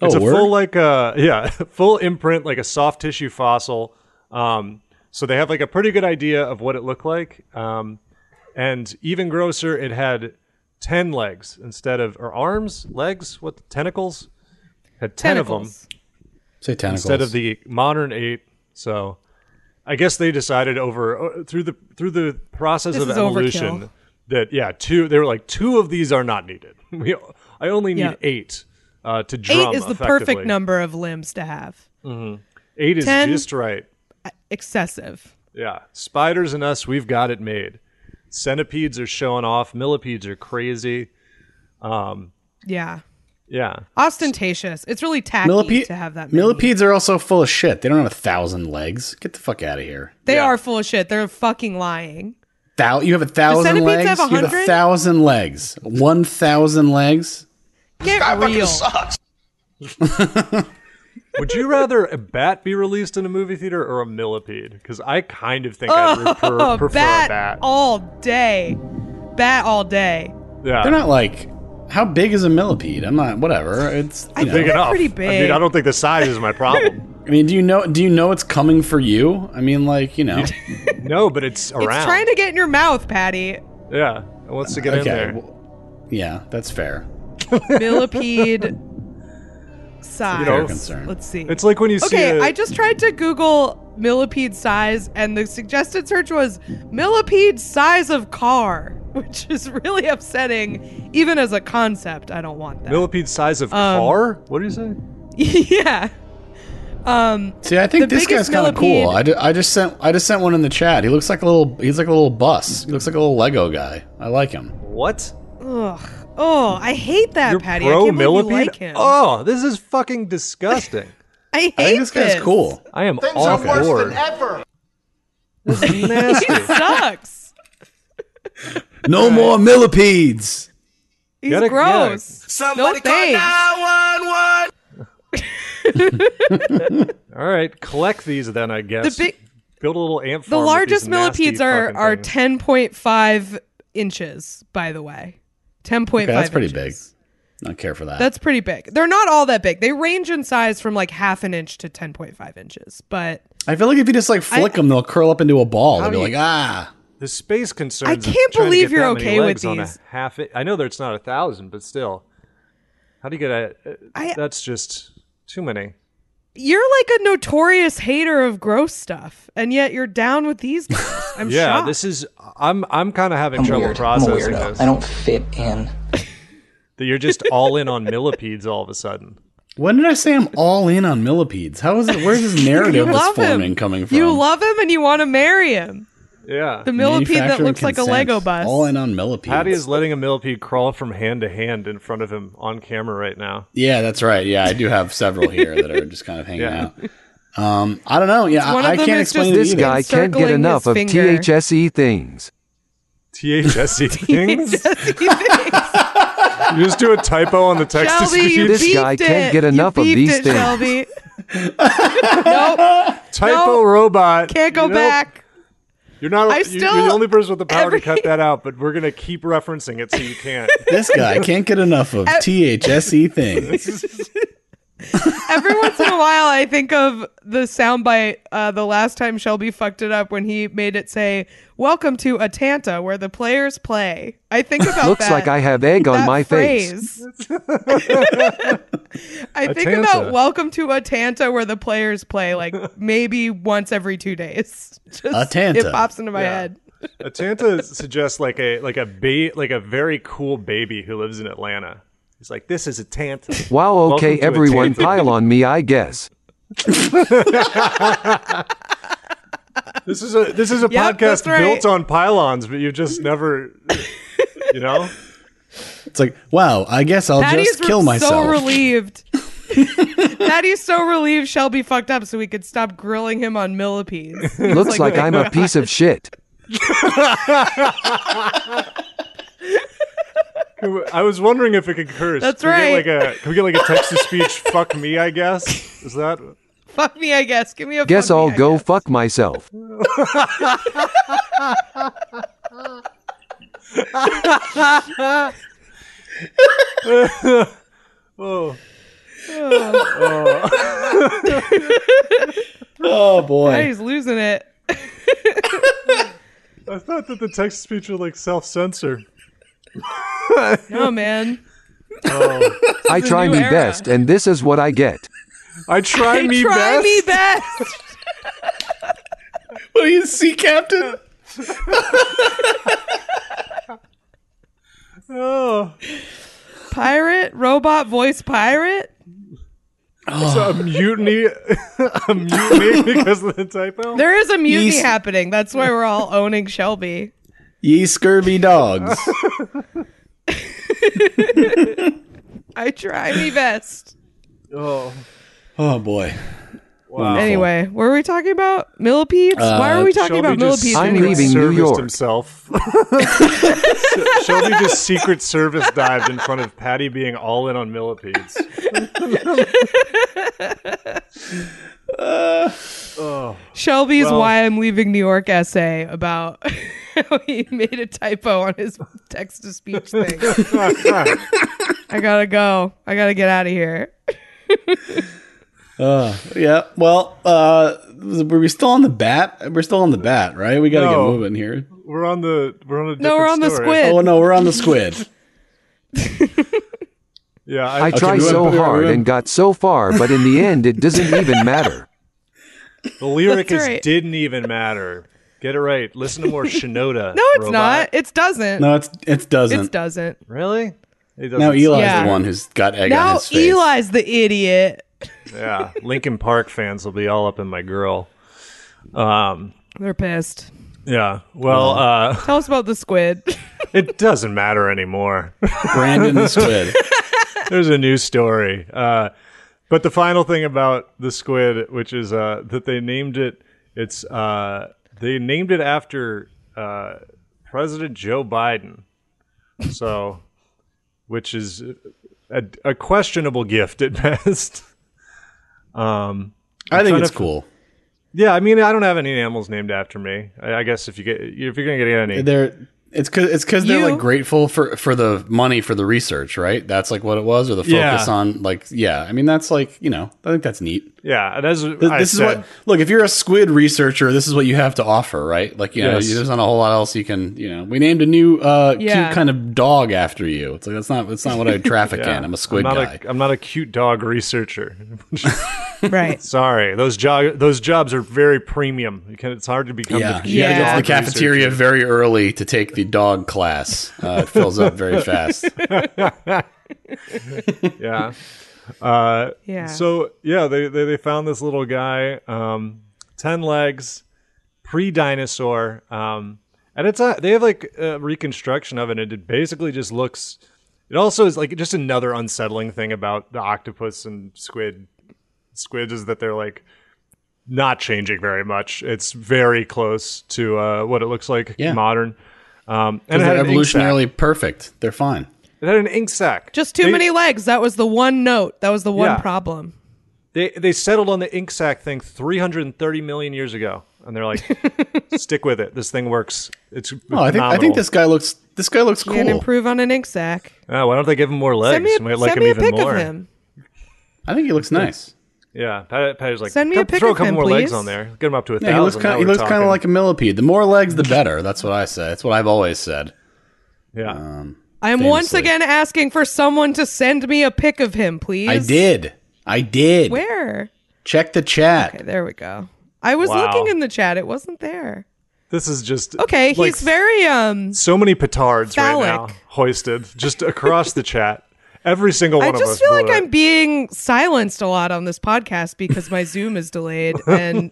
It's Oh, a word? full like uh yeah, full imprint like a soft tissue fossil. Um so they have like a pretty good idea of what it looked like. Um and even grosser it had 10 legs instead of or arms, legs, what tentacles? Had 10 of them Say tentacles. instead of the modern 8. So I guess they decided over uh, through the through the process This of is evolution overkill. that yeah, two they were like two of these are not needed. We I only need Yeah. 8 uh, to drum Eight is the effectively. perfect number of limbs to have. Eight is 10. just right. Excessive. Yeah. Spiders and us, we've got it made. Centipedes are showing off. Millipedes are crazy. Um, yeah. Yeah. Ostentatious. It's really tacky Millipede, to have that many. millipedes are also full of shit. They don't have a thousand legs. Get the fuck out of here. They Yeah. are full of shit. They're fucking lying. Thou- you have a thousand centipedes legs. have you have a 100? thousand legs. One thousand legs. Get real. Would you rather a bat be released in a movie theater or a millipede? Because I kind of think I'd prefer, Oh, prefer bat, a bat. all day. Bat all day. yeah. They're not like. How big is a millipede? I'm not. Whatever. It's. You know, big enough. pretty big. I mean. I don't think the size is my problem. I mean, do you know? Do you know it's coming for you? I mean, like you know. no, but it's around. It's trying to get in your mouth, Patty. yeah. It wants to get in okay. there. well, yeah, that's fair. Millipede size. Fair concern. Let's see. It's like when you see okay, a- I just tried to Google millipede size, and the suggested search was millipede size of car, which is really upsetting, even as a concept. I don't want that. millipede size of Um, car? What do you say? yeah. Um, See, I think this guy's kind of cool. millipede- I, I just sent. I just sent one in the chat. He looks like a little. He's like a little bus. He looks like a little Lego guy. I like him. What? ugh. Oh, I hate that, You're Patty. I can't believe you like him. Oh, this is fucking disgusting. I hate I think this guy's cool. I am Things all are worse board. than ever. This is nasty. He sucks. No more millipedes. He's Gotta- gross. Somebody No thanks. call 911. All right, collect these then. I guess. The big, Build a little ant the farm with largest these nasty millipedes are are ten point five inches. By the way, ten point Okay, that's pretty inches. big. Don't care for that. That's pretty big. They're not all that big. They range in size from like half an inch to ten point five inches. But I feel like if you just like flick them, they'll curl up into a ball. They'll be do like, ah. The space concerns. I can't believe you're okay with legs on a these. half. i- I know that it's not a thousand, but still, how do you get a? uh, I- that's just too many. You're like a notorious hater of gross stuff, and yet you're down with these guys. I'm Yeah, shocked. this is. I'm. I'm kind of having I'm trouble weird. I'm a processing this. I don't fit in. That you're just all in on millipedes all of a sudden. When did I say I'm all in on millipedes? How is it? Where's this narrative you forming him. coming from? You love him, and you want to marry him. Yeah. The millipede that Manufacturing looks like a. Lego bus. All in on millipede. Patty is letting a millipede crawl from hand to hand in front of him on camera right now. Yeah, that's right. Yeah, I do have several here that are just kind of hanging Yeah. out. Um, I don't know. Yeah, I, I can't explain This guy can't get enough his of finger. THSE things. THSE things. you just do a typo on the text to Shelby, you speech. This beeped guy can't it. get You enough of these it, things. Shelby. nope, Typo no, robot. can't go Nope. back. You're not. I you- still- you're the only person with the power every- to cut that out, but we're gonna keep referencing it so you can't. This guy can't get enough of THSE E things. Every once in a while, I think of the soundbite uh, the last time Shelby fucked it up when he made it say, "Welcome to Atanta, where the players play." I think about Looks that. like I have egg on that my face. phrase. I think Atanta. about "Welcome to Atanta," where the players play, like maybe once every two days. Just, Atanta. It pops into my Yeah. head. Atanta suggests like a like a ba- like a very cool baby who lives in Atlanta. He's like, this is Atanta. Wow, okay, everyone pile on me, I guess. This is a this is a Yep, podcast right. built on pylons, but you just never, you know. It's like, wow, I guess I'll Patty's just kill myself. so myself. relieved. Patty's so relieved Shelby fucked up so we could stop grilling him on millipedes. Looks like I'm a piece of shit. I was wondering if it could curse. That's Can we right. get like a, can we get like a text to speech? Fuck me, I guess. Is that? Fuck me, I guess. Give me a Guess fuck I'll I go guess. fuck myself. Oh. oh, oh boy. He's losing it. I thought that the text to speech would like self censor. No, man. Oh. I try me era. best, and this is what I get. I try Hey, me try best. me best. What are you, sea captain? Oh, pirate? Robot voice pirate? so a mutiny, a mutiny because of the typo. There is a mutiny Yeast- happening. That's why we're all owning Shelby. Ye scurvy dogs. I try me best. Oh, oh boy. wow. Anyway, what were we talking about? Millipedes? Uh, why are we talking Shelby about millipedes? I'm secret leaving New serviced York. himself. Shelby just secret service dived in front of Patty being all in on millipedes. Shelby's Well- why I'm leaving New York essay about how he made a typo on his text to speech thing. I gotta go. I gotta get out of here. Uh, yeah. Well, uh, were we still on the bat? We're still on the bat, right? We got to No. get moving here. We're on the we're on a No, we're on the squid. Oh no, we're on the squid. Yeah, I, I tried we so went- hard we and got so far, but in the end, it doesn't even matter. the lyric That's is right. didn't even matter. Get it right. Listen to more Shinoda. No, it's robot. not. It doesn't. No, it's it doesn't. it doesn't. Really? It doesn't now Eli's Yeah. the one who's got egg on his face. Eli's the idiot. Yeah, Linkin Park fans will be all up in my grill. Um, They're pissed. yeah. Well, uh, Tell us about the squid. it doesn't matter anymore. Brandon the squid. There's a new story. Uh, but the final thing about the squid, which is uh, that they named it, it's uh, they named it after uh, President Joe Biden. So, which is a, a questionable gift at best. Um, I think it's to- cool. yeah, I mean, I don't have any animals named after me. I, I guess if you get if you're gonna get any, They're it's cause it's because they're You- like grateful for for the money for the research, right? That's like what it was, or the focus Yeah. on like yeah. I mean, that's like you know, I think that's neat. Yeah, and as Th- I this is said, what look if you're a squid researcher this is what you have to offer right like you Yes. know there's not a whole lot else you can you know we named a new uh Yeah. cute kind of dog after you it's like that's not that's not what i traffic yeah, in i'm a squid I'm not guy A, I'm not a cute dog researcher. right. Sorry, those jo- those jobs are very premium. You can, it's hard to become. yeah the you gotta get to Yeah. the cafeteria very early to take the dog class uh, it fills up very fast yeah. Uh, Yeah. So yeah, they, they they found this little guy, um, ten legs, pre-dinosaur, um, and it's a they have like a reconstruction of it. and It basically just looks. It also is like just another unsettling thing about the octopus and squid. Squids is that they're like not changing very much. It's very close to uh, what it looks like Yeah. modern. Um, and they're an evolutionarily perfect they're fine it had an ink sac. Just too They- many legs. That was the one note. That was the one Yeah. problem. They they settled on the ink sac thing 330 million years ago, and they're like, stick with it. This thing works. It's oh i think i think this guy looks this guy looks cool. Can't cool improve on an ink sack. Ah, why don't they give him more legs? Send me a, Might like him me a even pic more. of him. i think he looks nice Yeah, Pat, Pat is like, Send me a pic throw a couple him, more legs on there. Get him up to a yeah, he looks thousand. kind he looks kind of like a millipede the more legs the better that's what i say that's what i've always said yeah. um, I am once again asking for someone to send me a pic of him, please. i did i did Where? check the chat Okay, there we go. I was Wow. looking in the chat. It wasn't there. This is just Okay, like, he's very um so many petards right now hoisted just across the chat. Every single one I of us. just feel like it. I'm being silenced a lot on this podcast because my Zoom is delayed. And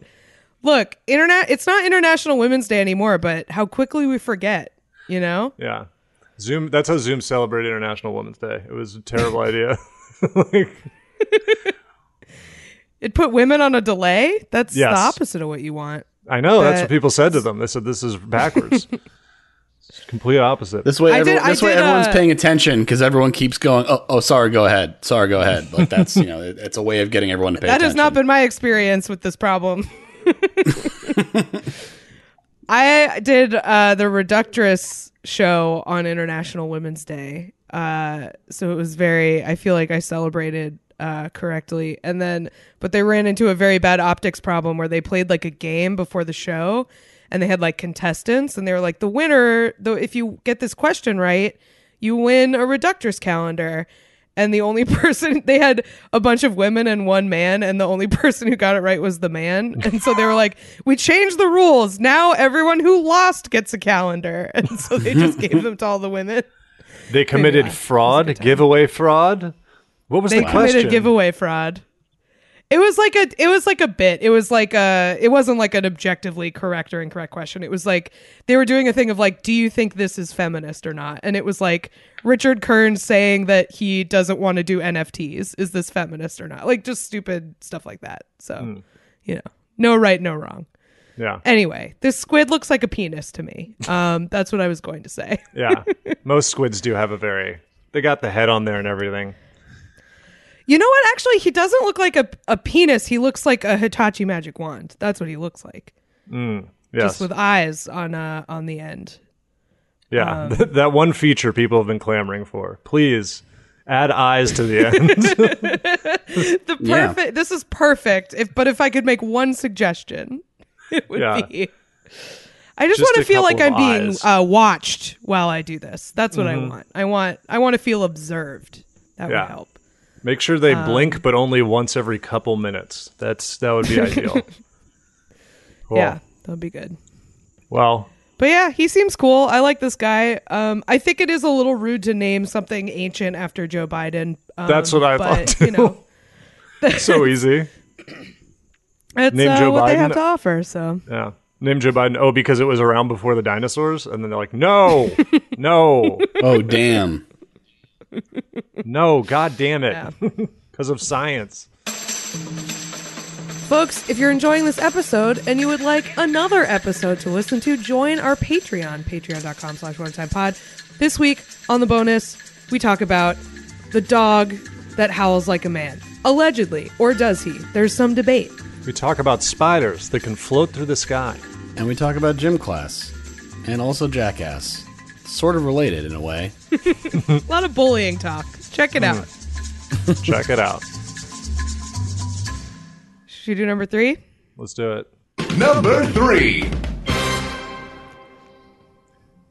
look, internet it's not International Women's Day anymore, but how quickly we forget, you know? Yeah. Zoom. That's how Zoom celebrated International Women's Day. It was a terrible idea. like, It put women on a delay. That's Yes. the opposite of what you want. I know that's what people said to them. They said this is backwards. it's complete opposite. This way, I every- did- this way, did, everyone's uh, paying attention because everyone keeps going. Oh, oh, sorry, go ahead. Sorry, go ahead. Like that's you know, it- it's a way of getting everyone to pay. Attention. That attention. has not been my experience with this problem. I did uh, the Reductress show on International Women's Day. Uh, so it was very, I feel like I celebrated uh, correctly. And then, but they ran into a very bad optics problem where they played like a game before the show and they had like contestants and they were like, the winner, though, if you get this question right, you win a Reductress calendar and the only person they had a bunch of women and one man and the only person who got it right was the man. And so they were like we changed the rules. Now everyone who lost gets a calendar. And so they just gave them to all the women. They committed Anyway, fraud, giveaway fraud. What was they the question? They committed giveaway fraud it was like a it was like a bit. It was like a it wasn't like an objectively correct or incorrect question. It was like they were doing a thing of like do you think this is feminist or not? And it was like richard kern saying that he doesn't want to do nfts is this feminist or not? Like just stupid stuff like that. So Hmm. you know no right no wrong. Yeah, anyway this squid looks like a penis to me. Um that's what i was going to say. Yeah. Most squids do have a very. They got the head on there and everything. You know what actually he doesn't look like a, a penis he looks like a hitachi magic wand that's what he looks like Yes. just with eyes on uh on the end. yeah. um, that one feature people have been clamoring for. Please add eyes to the end. The Yeah. perfect. This is perfect. If but if I could make one suggestion, it would Yeah. be. I just, Just want to feel like I'm couple being. Mm-hmm. uh, watched while I do this. That's what I want. I want. I want to feel observed. That Yeah. would help. Make sure they Um, blink, but only once every couple minutes. That's that would be ideal. Cool. Yeah, that would be good. Well, But yeah, he seems cool. I like this guy. Um, I think it is a little rude to name something ancient after Joe Biden. Um, That's what I but, thought, You know, so easy. that's Name uh, Joe what they have to offer. So Yeah. Name Joe Biden. Oh, because it was around before the dinosaurs, and then they're like, no, no, Oh damn! No, god damn it, Yeah. because of science. Folks, if you're enjoying this episode and you would like another episode to listen to, join our Patreon, patreon.com slash one time pod. This week on the bonus, we talk about the dog that howls like a man. Allegedly, or does he? There's some debate. We talk about spiders that can float through the sky. And we talk about gym class, and also Jackass. Sort of related in a way. A lot of bullying talk. Check it out. Check it out. Should we do number three? Let's do it. Number three.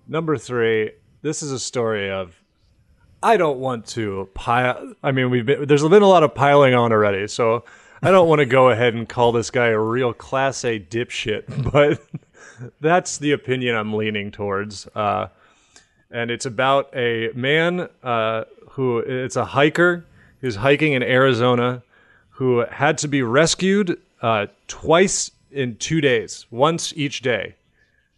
Number three. This is a story of. I don't want to pile. I mean, we've been, there's been a lot of piling on already, so I don't want to go ahead and call this guy a real class A dipshit, but that's the opinion I'm leaning towards. Uh, and it's about a man uh, who it's a hiker who's hiking in Arizona who had to be rescued uh, twice in two days, once each day.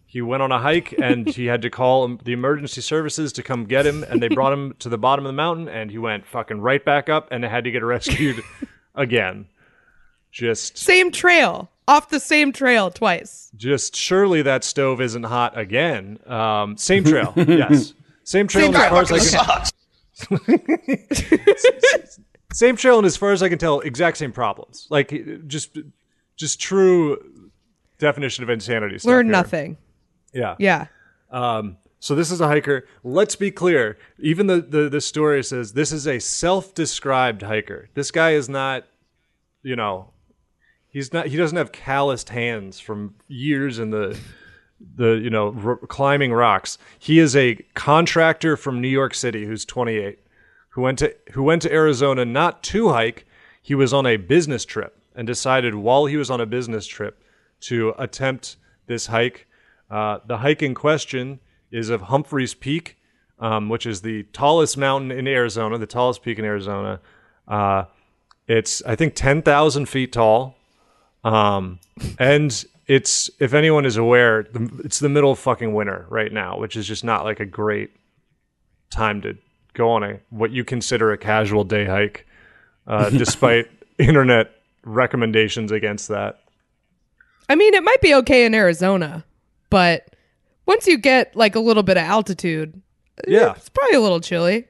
He went on a hike and he had to call the emergency services to come get him, and they brought him to the bottom of the mountain, and he went fucking right back up and had to get rescued again. Just, Same trail. Off the same trail twice. just surely that stove isn't hot again. Um, same trail, yes. Same trail, Same as trail. far as I can, Sucks. same trail, and as far as I can tell, exact same problems. Like just, just true definition of insanity. Learn here. nothing. Yeah. Yeah. Um, so this is a hiker. Let's be clear. Even the, the, the story says this is a self-described hiker. This guy is not, you know, he's not. He doesn't have calloused hands from years in the the you know r- climbing rocks. He is a contractor from New York City who's 28, who went to who went to Arizona not to hike. He was on a business trip and decided while he was on a business trip to attempt this hike. Uh, the hike in question is of Humphreys Peak. um, which is the tallest mountain in Arizona, the tallest peak in Arizona. Uh, it's I think ten thousand feet tall, um, and it's if anyone is aware, it's the middle of fucking winter right now, which is just not like a great time to go on a what you consider a casual day hike, uh, despite internet recommendations against that. I mean, it might be okay in Arizona, but once you get like a little bit of altitude, Yeah, it's probably a little chilly.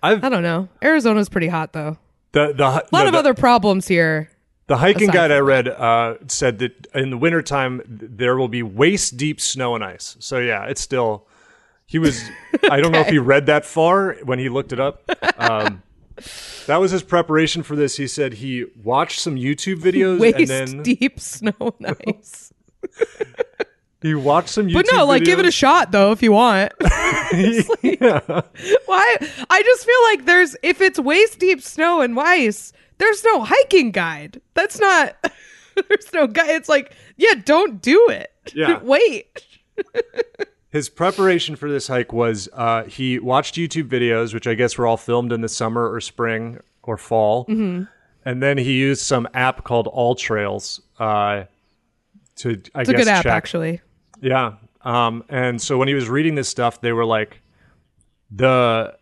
I've I don't know. Arizona's pretty hot though. the the A lot of other problems here. The hiking guide I read uh, said that in the wintertime th- there will be waist deep snow and ice. So yeah, it's still. He was. I don't know if he read that far when he looked it up. Um, that was his preparation for this. He said he watched some YouTube videos Waist and then deep snow and ice. he watched some YouTube. But no, like give it a shot though if you want. yeah. Why? I just feel like there's if it's waist deep snow and ice, there's no hiking guide. That's not. there's no guide. It's like yeah, don't do it. Yeah. Wait. His preparation for this hike was uh, he watched YouTube videos, which I guess were all filmed in the summer or spring or fall, Mm-hmm. and then he used some app called All Trails uh, to I It's a guess good app check. actually. Yeah. Um, and so when he was reading this stuff, they were like, the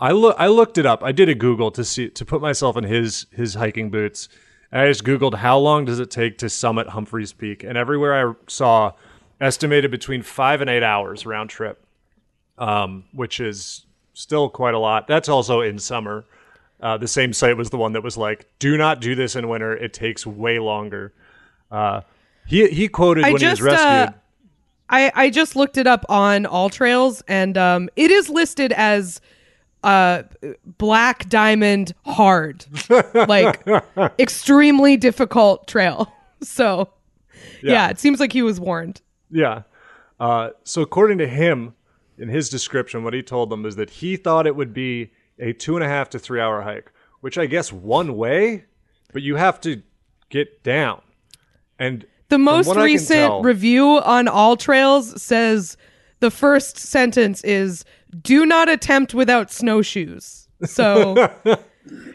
I look I looked it up. I did a Google to see to put myself in his his hiking boots. And I just Googled how long does it take to summit Humphreys Peak, and everywhere I saw estimated between five and eight hours round trip, um, which is still quite a lot. That's also in summer. Uh, the same site was the one that was like, "Do not do this in winter. It takes way longer." Uh, he he quoted I when just he was rescued. uh, I I just looked it up on All Trails and um it is listed as uh black diamond hard like extremely difficult trail so yeah. it seems like he was warned Yeah. Uh, so according to him, in his description, what he told them is that he thought it would be a two and a half to three hour hike, which I guess one way, but you have to get down. And the most what I can recent tell- review on All Trails says the first sentence is do not attempt without snowshoes so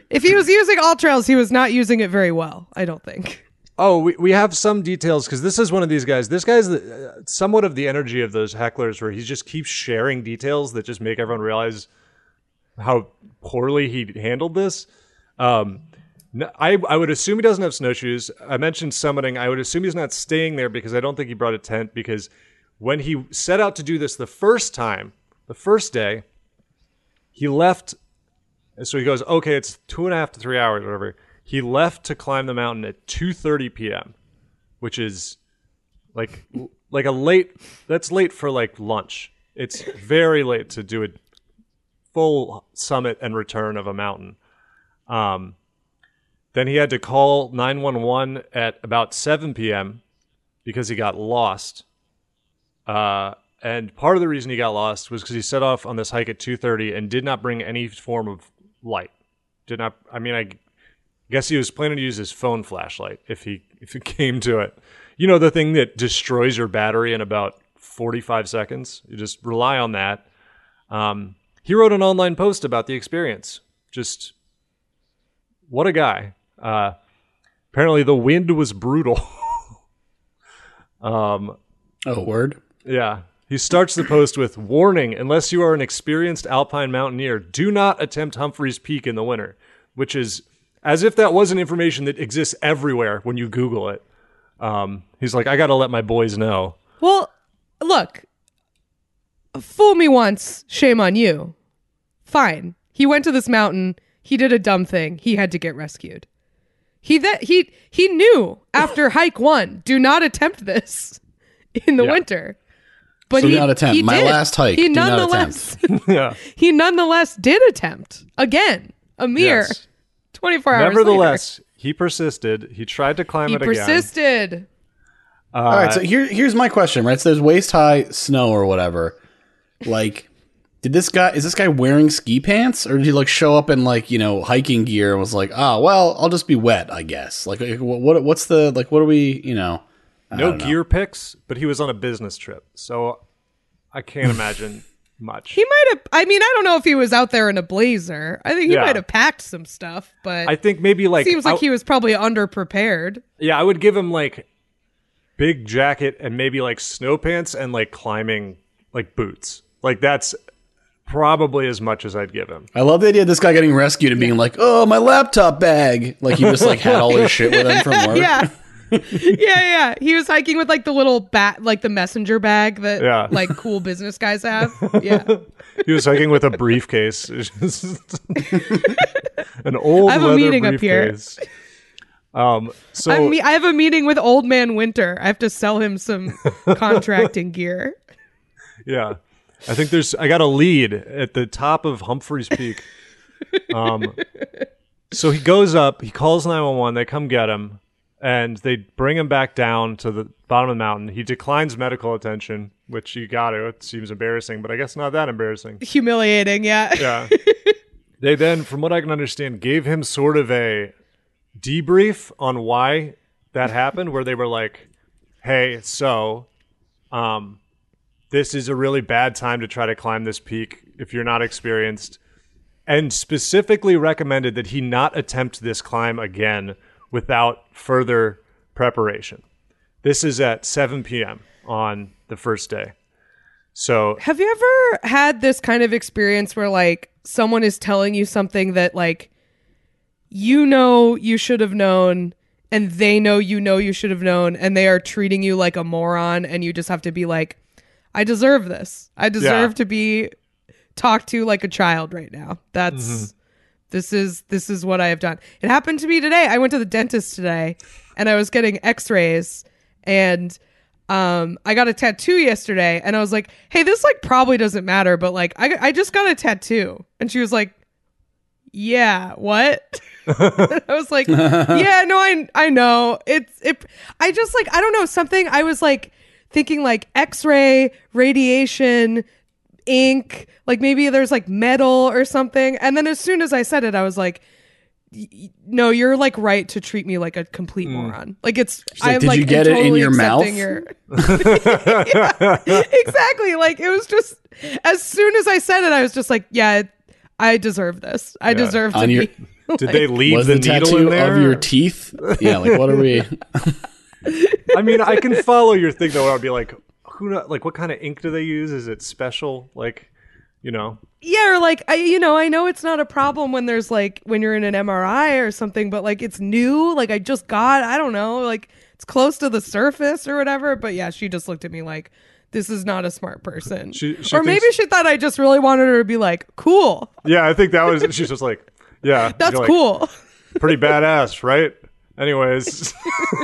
if he was using All Trails he was not using it very well I don't think Oh, we, we have some details because this is one of these guys. This guy's the, uh, somewhat of the energy of those hecklers where he just keeps sharing details that just make everyone realize how poorly he handled this. Um, I, I would assume he doesn't have snowshoes. I mentioned summiting. I would assume he's not staying there because I don't think he brought a tent because when he set out to do this the first time, the first day, he left so he goes, okay, it's two and a half to three hours, whatever. He left to climb the mountain at two thirty p.m., which is like like a late. That's late for like lunch. It's very late to do a full summit and return of a mountain. Um, then he had to call nine one one at about seven p.m. because he got lost. Uh, and part of the reason he got lost was because he set off on this hike at 2.30 and did not bring any form of light. Did not i mean i guess he was planning to use his phone flashlight if he if it came to it. You know the thing that destroys your battery in about 45 seconds? You just rely on that. Um, he wrote an online post about the experience. Just what a guy. Uh, apparently the wind was brutal. Um, Oh, word. yeah. He starts the post with warning unless you are an experienced alpine mountaineer, do not attempt Humphreys Peak in the winter, which is as if that wasn't information that exists everywhere when you Google it. Um, he's like, I got to let my boys know. Well, look, fool me once, shame on you. Fine. He went to this mountain. He did a dumb thing. He had to get rescued. He that he he knew after hike one, do not attempt this in the Yeah. winter. But So he, do not attempt. he My did. last hike, He do not nonetheless yeah. he nonetheless did attempt again. A mere Yes. twenty four hours. Nevertheless, he persisted. He tried to climb he it again. He persisted. Uh, All right, so here, here's my question, right? So there's waist high snow or whatever. Like, did this guy is this guy wearing ski pants, or did he like show up in like you know hiking gear and was like, ah, well, I'll just be wet, I guess. Like, like, what, what what's the like? What are we, you know? I no don't know. gear picks, but he was on a business trip. So I can't imagine much. He might have. I mean, I don't know if he was out there in a blazer. I think he Yeah. might have packed some stuff, but I think maybe like seems like I- he was probably underprepared. Yeah, I would give him like big jacket and maybe like snow pants and like climbing like boots. Like that's probably as much as I'd give him. I love the idea of this guy getting rescued and being like, "Oh, my laptop bag!" Like he just like had all his shit with him from work. Yeah. yeah, yeah. He was hiking with like the little bat, like the messenger bag that Yeah. like cool business guys have. Yeah. He was hiking with a briefcase. An old I have a meeting up here. Um so I, me- I have a meeting with Old Man Winter. I have to sell him some contracting gear. Yeah. I think there's I got a lead at the top of Humphreys Peak. Um so he goes up, he calls 911, they come get him and they bring him back down to the bottom of the mountain. He declines medical attention, which you got to. It seems embarrassing, but I guess not that embarrassing. Humiliating, yeah. Yeah. they then, from what I can understand, gave him sort of a debrief on why that happened, where they were like, "Hey, so, um, this is a really bad time to try to climb this peak if you're not experienced," and specifically recommended that he not attempt this climb again without further preparation. This is at 7 p.m. on the first day. So Have you ever had this kind of experience where like someone is telling you something that like you know you should have known and they know you know you should have known and they are treating you like a moron and you just have to be like I deserve this. I deserve Yeah. to be talked to like a child right now. That's Mm-hmm. This is this is what I have done. It happened to me today. I went to the dentist today and I was getting x-rays and um I got a tattoo yesterday and I was like, "Hey, this like probably doesn't matter, but like I I just got a tattoo." And she was like, "Yeah, what?" I was like, "Yeah, no, I I know. It's it I just like I don't know, something I was like thinking like x-ray, radiation, ink, like maybe there's like metal or something. And then as soon as I said it, I was like, y- y- no, you're like right to treat me like a complete mm. moron. Like it's, like, I'm "Did like you get it in your mouth?" Your... Yeah, exactly. Like it was just as soon as I said it, I was just like, yeah, I deserve this. I deserve to your- be. did they leave Was the, the, needle tattoo in there? of your teeth? Yeah, like what are we? I mean, I can follow your thing though. I'd be like, who know, like what kind of ink do they use? Is it special? Like, you know, yeah, or like I, you know, I know it's not a problem when there's like when you're in an MRI or something, but like it's new. Like I just got, I don't know, like it's close to the surface or whatever. But yeah, she just looked at me like. This is not a smart person. She- she or maybe thinks- she thought I just really wanted her to be like, cool. yeah, I think that was. She's just like, yeah, That's like, cool. pretty badass, right? Anyways,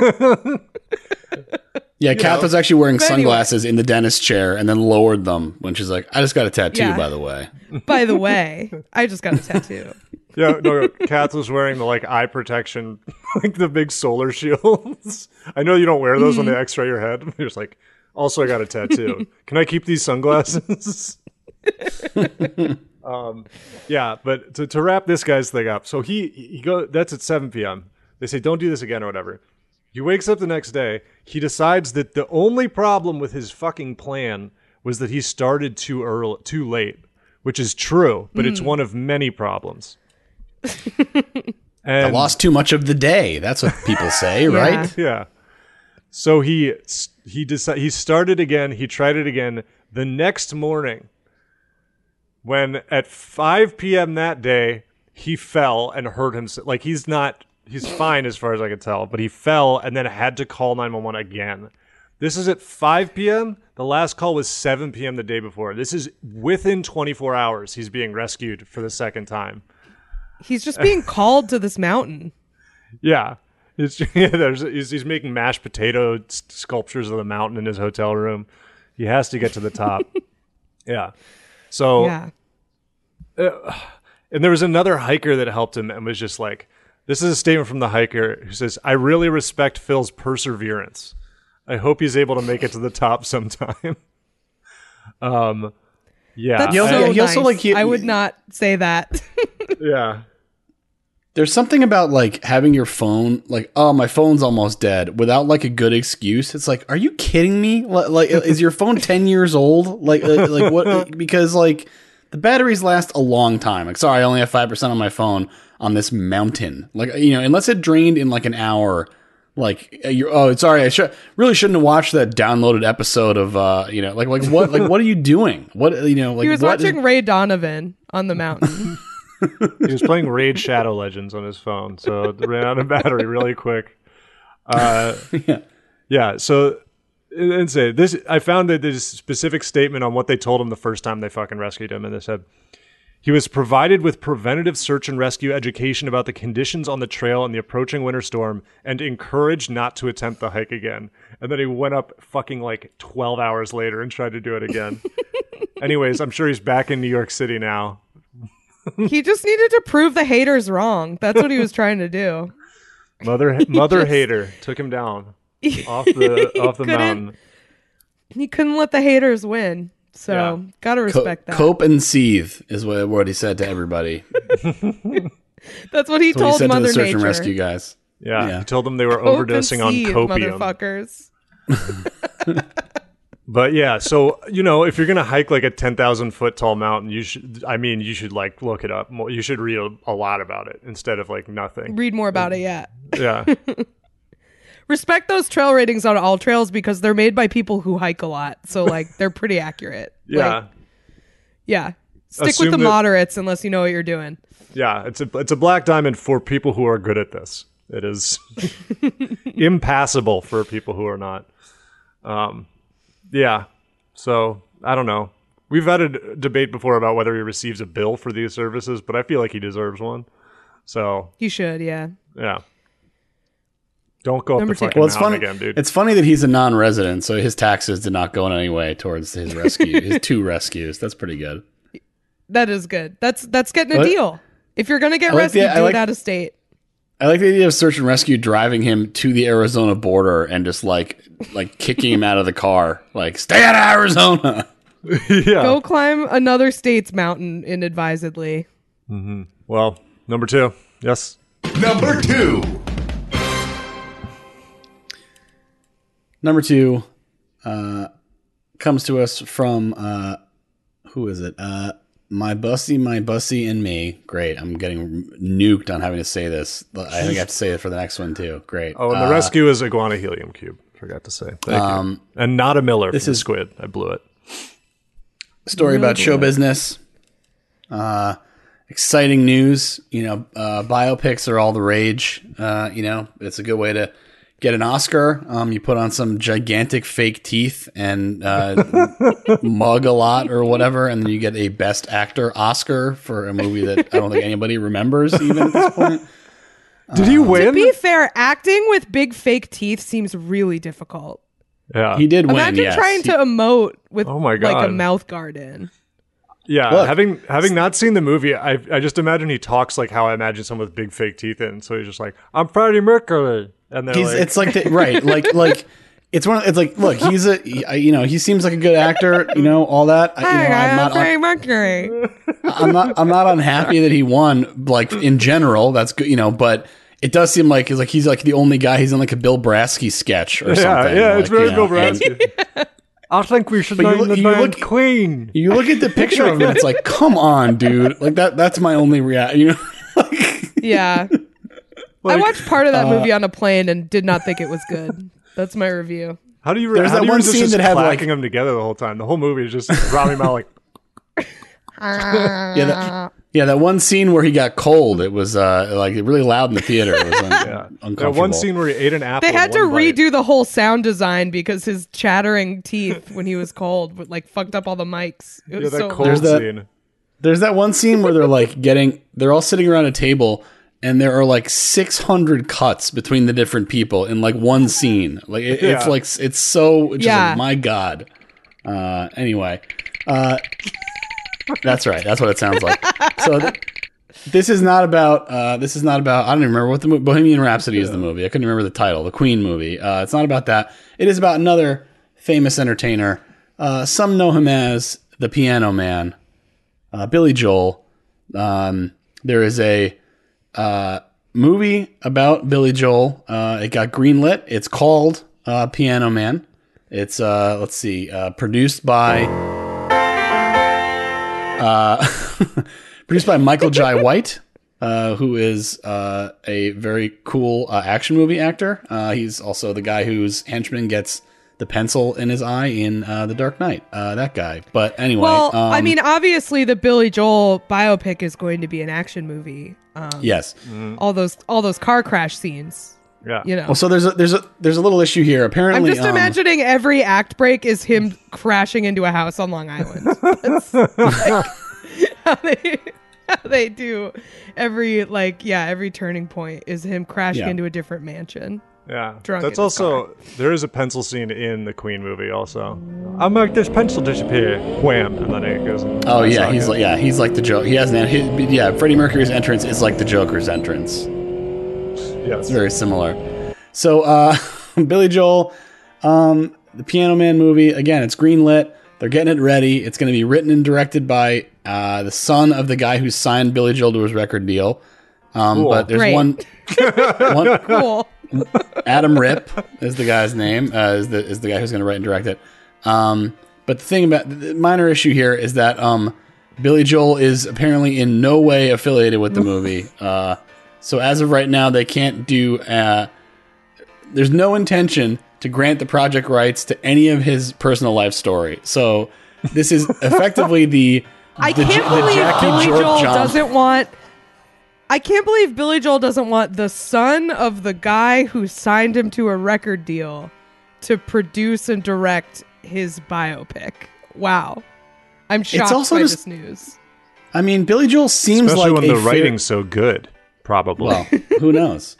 Yeah, Kath know. was actually wearing But anyway. sunglasses in the dentist chair and then lowered them when she's like, "I just got a tattoo, Yeah. by the way." By the way, I just got a tattoo. yeah, no, Kath was wearing the like eye protection, like the big solar shields. I know you don't wear those when they X-ray your head. You're just like, also, I got a tattoo. Can I keep these sunglasses? um, yeah, but to, to wrap this guy's thing up, so he he go. That's at 7 p.m. They say don't do this again or whatever. He wakes up the next day. He decides that the only problem with his fucking plan was that he started too early, too late, which is true, but it's mm. one of many problems. I lost too much of the day. That's what people say, right? yeah. So he he decided he started again. He tried it again the next morning. When at 5 p.m. that day he fell and hurt himself. Like he's not he's fine as far as I can tell, but he fell and then had to call 911 again. This is at 5 p.m. The last call was 7 p.m. the day before. This is within 24 hours. He's being rescued for the second time. He's just being called to this mountain. Yeah. It's, yeah, there's, he's, he's making mashed potato sculptures of the mountain in his hotel room. He has to get to the top. yeah. So, Yeah. Uh, and there was another hiker that helped him and was just like, this is a statement from the hiker who says, I really respect Phil's perseverance. I hope he's able to make it to the top sometime. um, yeah. That's He also- so he also, like, he- I would not say that. yeah. There's something about like having your phone, like, oh, my phone's almost dead, without like a good excuse. It's like, are you kidding me? Like, is your phone ten years old? Like, uh, like what? Because like the batteries last a long time. Like, sorry, I only have five percent on my phone on this mountain. Like, you know, unless it drained in like an hour. Like uh, you're, oh, sorry, I should really shouldn't have watched that downloaded episode of, uh, you know, like, like what, like, what are you doing? What, you know, like, he was what is- watching Ray Donovan on the mountain. He was playing Raid Shadow Legends on his phone, so it ran out of battery really quick. Uh, Yeah. yeah. So, and say this, I found that a specific statement on what they told him the first time they fucking rescued him, and they said he was provided with preventative search and rescue education about the conditions on the trail and the approaching winter storm, and encouraged not to attempt the hike again. And then he went up fucking like 12 hours later and tried to do it again. Anyways, I'm sure he's back in New York City now. he just needed to prove the haters wrong. That's what he was trying to do. Mother mother just- hater took him down off the off the mountain. He couldn't let the haters win. So Yeah. gotta Co- respect that. cope and seethe is what, what he said to everybody. That's what he That's what he told said Mother to the search Nature. and rescue guys. Yeah, Yeah. he told them they were Cope and overdosing on seethe, copium. motherfuckers. But yeah, so you know, if you're gonna hike like a ten thousand foot tall mountain, you should. I mean, you should like look it up. You should read a, a lot about it instead of like nothing. Read more about it yet. Yeah, Respect those trail ratings on AllTrails because they're made by people who hike a lot. So like they're pretty accurate. yeah, Like, yeah. Stick Assume with the that- moderates unless you know what you're doing. yeah. It's a it's a black diamond for people who are good at this. It is impassable for people who are not. Um, yeah. So I don't know. We've had a debate before about whether he receives a bill for these services, but I feel like he deserves one. So You should, yeah. Yeah. Don't go Number up the fucking Well, it's mountain funny. again, dude. It's funny that he's a non-resident, so his taxes did not go in any way towards his rescue. his two rescues. That's pretty good. That is good. That's that's getting a What? deal. If you're gonna get like rescued, I do like- it out of state. I like the idea of search and rescue driving him to the Arizona border and just like like kicking him out of the car, like stay out of Arizona. yeah. Go climb another state's mountain inadvisedly. Mm-hmm. Well, number two. Yes. Number two. Number two uh, comes to us from uh, who is it? Uh, my bussy, my bussy, and me. Great. I'm getting nuked on having to say this. I think I have to say it for the next one too. Great. Oh, and the Uh, rescue is Iguana Helium Cube. Forgot to say. Thank you. And not a Miller. This is- is Squid. I blew it. story about show business. Uh, exciting news. You know, uh, biopics are all the rage. Uh, you know, it's a good way to get an Oscar. Um, you put on some gigantic fake teeth and uh, mug a lot or whatever, and then you get a Best Actor Oscar for a movie that I don't think anybody remembers even at this point. Did he To win? To be fair, acting with big fake teeth seems really difficult. yeah. He did win. Imagine yes. trying He- to emote with Oh my like a mouth guard in. yeah. Look. having having not seen the movie, I I just imagine he talks like how I imagine someone with big fake teeth in. So he's just like, I'm Freddie Mercury. And then He's, like, it's like the, right, like like it's one. Of, it's like look, he's a you know he seems like a good actor, you know all that. I, you know, I'm I'm not Freddie Mercury. I'm not I'm not unhappy that he won. Like in general, that's good, you know. But it does seem like he's like he's like the only guy. He's in like a Bill Brasky sketch or yeah, something. yeah. like, it's very you know, Bill Brasky. I think we should But you name look- the you band look- Queen. You look at the picture of him, it's like, come on, dude. Like that. That's my only reaction. You know. Yeah. I watched part uh, of that movie on a plane and did not think it was good. That's my review. How do you? There's how that do you one scene that had, like- clacking them together the whole time? The whole movie is just Rami Malek. Yeah. That, yeah. That one scene where he got cold. It was uh like really loud in the theater. It was un- Yeah. uncomfortable. That one scene where he ate an apple. They had to one bite. redo the whole sound design because his chattering teeth when he was cold would like fucked up all the mics. It Yeah, was that so cold There's that- scene. There's that one scene where they're like getting, they're all sitting around a table, and there are like 600 cuts between the different people in like one scene. Like it, it's like it's so, it's just Yeah. like, my god. Uh, anyway, uh, that's right. That's what it sounds like. So th- this is not about. Uh, this is not about. I don't even remember what the mo- Bohemian Rhapsody is. The movie. I couldn't remember the title. The Queen movie. Uh, it's not about that. It is about another famous entertainer. Uh, some know him as the Piano Man uh, Billy Joel. Um, there is a uh, movie about Billy Joel. Uh, it got greenlit. It's called uh, Piano Man. It's uh, let's see, uh, produced by uh, produced by Michael Jai White, uh, who is uh, a very cool uh, action movie actor. Uh, he's also the guy whose henchman gets the pencil in his eye in uh, The Dark Knight. Uh, that guy. But anyway, Well, I um, mean, obviously, the Billy Joel biopic is going to be an action movie. Um, yes. all those all those car crash scenes. Yeah. You know, Well, so there's a there's a there's a little issue here. Apparently, I'm Apparently, just um, imagining every act break is him crashing into a house on Long Island. Like how they how they do every like yeah every turning point is him crashing Yeah. into a different mansion. Yeah, drunk that's in his also there is a pencil scene in the Queen movie. Also, I'll make this pencil disappear. Wham, and then it goes. and- Oh yeah, he's it- like yeah, he's like the joke. He has an his, yeah. Freddie Mercury's entrance is like the Joker's entrance. yes. It's very similar. So uh, Billy Joel, um, the Piano Man movie again. It's greenlit. They're getting it ready. It's going to be written and directed by uh, the son of the guy who signed Billy Joel to his record deal. Um, Cool. But there's Great. one, one Cool. Adam Rip is the guy's name. Uh, is the is the guy who's going to write and direct it. Um, but the thing about the minor issue here is that um, Billy Joel is apparently in no way affiliated with the movie. Uh, so as of right now, they can't do. Uh, there's no intention to grant the project rights to any of his personal life story. So this is effectively the. I the, can't the believe Jackie Billy Jordan Joel jump. doesn't want. I can't believe Billy Joel doesn't want the son of the guy who signed him to a record deal to produce and direct his biopic. Wow, I'm shocked also by just- this news. I mean, Billy Joel seems Especially like when a the fair- writing's so good. Probably. Well, who knows?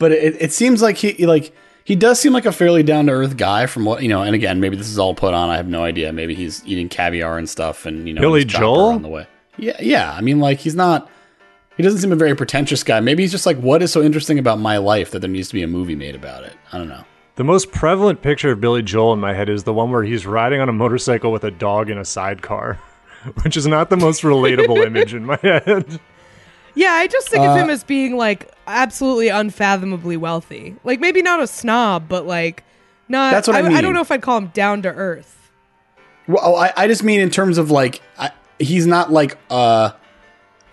But it, it seems like he like he does seem like a fairly down to earth guy from what you know. And again, maybe this is all put on. I have no idea. Maybe he's eating caviar and stuff, and you know, Billy Joel? on the way. Yeah, yeah. I mean, like he's not. He doesn't seem a very pretentious guy. Maybe he's just like, what is so interesting about my life that there needs to be a movie made about it? I don't know. The most prevalent picture of Billy Joel in my head is the one where he's riding on a motorcycle with a dog in a sidecar, which is not the most relatable image in my head. Yeah, I just think Uh, of him as being like absolutely unfathomably wealthy. Like maybe not a snob, but like not. That's what I I mean. don't know if I'd call him down to earth. Well, I, I just mean in terms of like, I, he's not like, uh,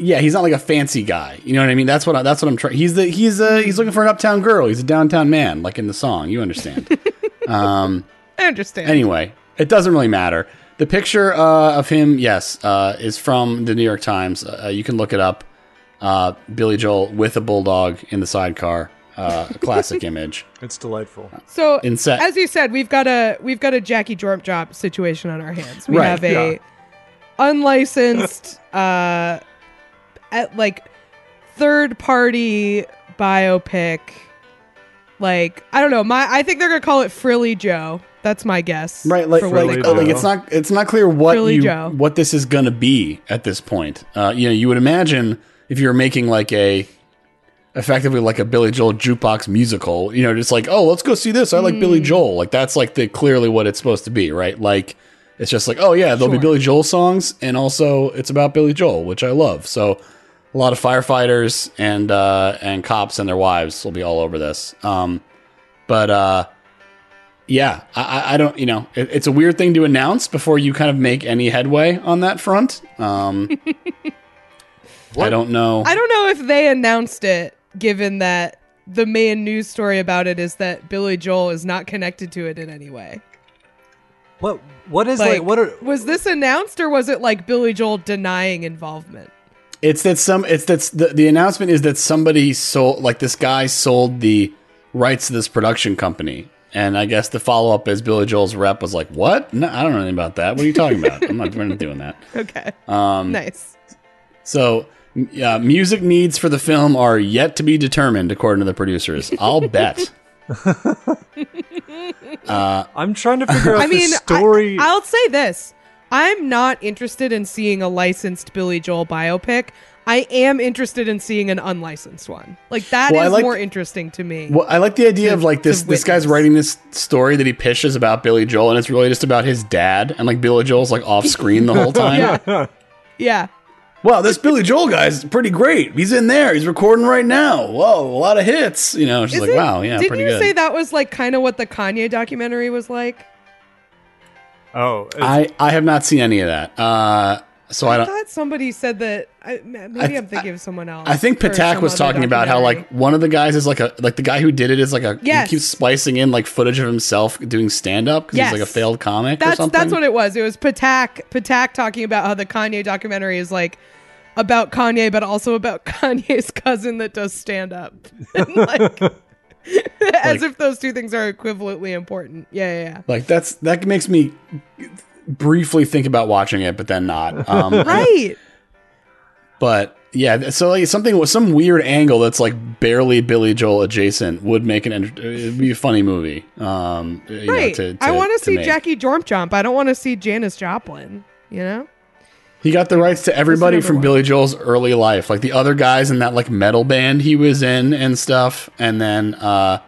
yeah, he's not like a fancy guy. You know what I mean? That's what I, that's what I'm trying. He's the he's uh he's looking for an uptown girl. He's a downtown man, like in the song. You understand? I understand. anyway, it doesn't really matter. The picture uh, of him, yes, uh, is from the New York Times. Uh, you can look it up. Uh, Billy Joel with a bulldog in the sidecar. Uh, a classic image. It's delightful. So Inse- as you said, we've got a we've got a Jackie Jorp job situation on our hands. We Right, have a yeah. unlicensed uh at like third party biopic. Like I don't know, my I think they're gonna call it Frilly Joe. That's my guess. Right, like, like, call like it's not it's not clear what Billy you Joe. what this is to be at this point. Uh, you know, you would imagine if you're making like a effectively like a Billy Joel jukebox musical, you know, just like oh, let's go see this. I like Billy Hmm. Joel. Like that's like the clearly what it's supposed to be, right? Like it's just like oh yeah, there'll be Billy Joel songs, and also it's about Billy Joel, which I love. So a lot of firefighters and uh, and cops and their wives will be all over this. Um, but uh, yeah, I, I- I don't, you know, it, it's a weird thing to announce before you kind of make any headway on that front. Um, I don't know. I don't know if they announced it, given that the main news story about it is that Billy Joel is not connected to it in any way. What what is Like, like, what are was this announced or was it like Billy Joel denying involvement? It's that some. It's that's the the announcement is that somebody sold like this guy sold the rights to this production company, and I guess the follow up is Billy Joel's rep was like, "What? No, I don't know anything about that. What are you talking about? I'm not, we're not doing that." Okay. Um, nice. So, uh, music needs for the film are yet to be determined, according to the producers. I'll bet. I'm trying to figure out I mean, the story. I, will say this. I'm not interested in seeing a licensed Billy Joel biopic. I am interested in seeing an unlicensed one. Like that is Well, I like- more interesting to me. Well, I like the idea To- of like this. This guy's writing this story that he pitches about Billy Joel, and it's really just about his dad, and like Billy Joel's like off screen the whole time. yeah. Yeah. wow, this Billy Joel guy's pretty great. He's in there. He's recording right now. Whoa, a lot of hits. You know, she's Is like, wow, yeah, Didn't pretty you good. say that was like kind of what the Kanye documentary was like? Oh, I I have not seen any of that. Uh, so I, I don't. thought somebody said that. I, maybe I I, th- am thinking of someone else. I think or Patak was talking about how like one of the guys is like a like the guy who did it is like a Yes. he keeps splicing in like footage of himself doing stand up because he's like a failed comic or That's something. that's what it was. It was Patak Patak talking about how the Kanye documentary is like about Kanye, but also about Kanye's cousin that does stand up. like, as Like- if those two things are equivalently important. Yeah, yeah, like that's that makes me briefly think about watching it, but then not. Um. Right. But yeah, so like something with some weird angle that's like barely Billy Joel adjacent would make an it'd be a funny movie. Um, you know, Right. to- I want to see make. Jackie Jormp Jump. I don't want to see Janis Joplin. You know? He got the rights to everybody from one. Billy Joel's early life, like the other guys in that like metal band he was in and stuff, and then uh,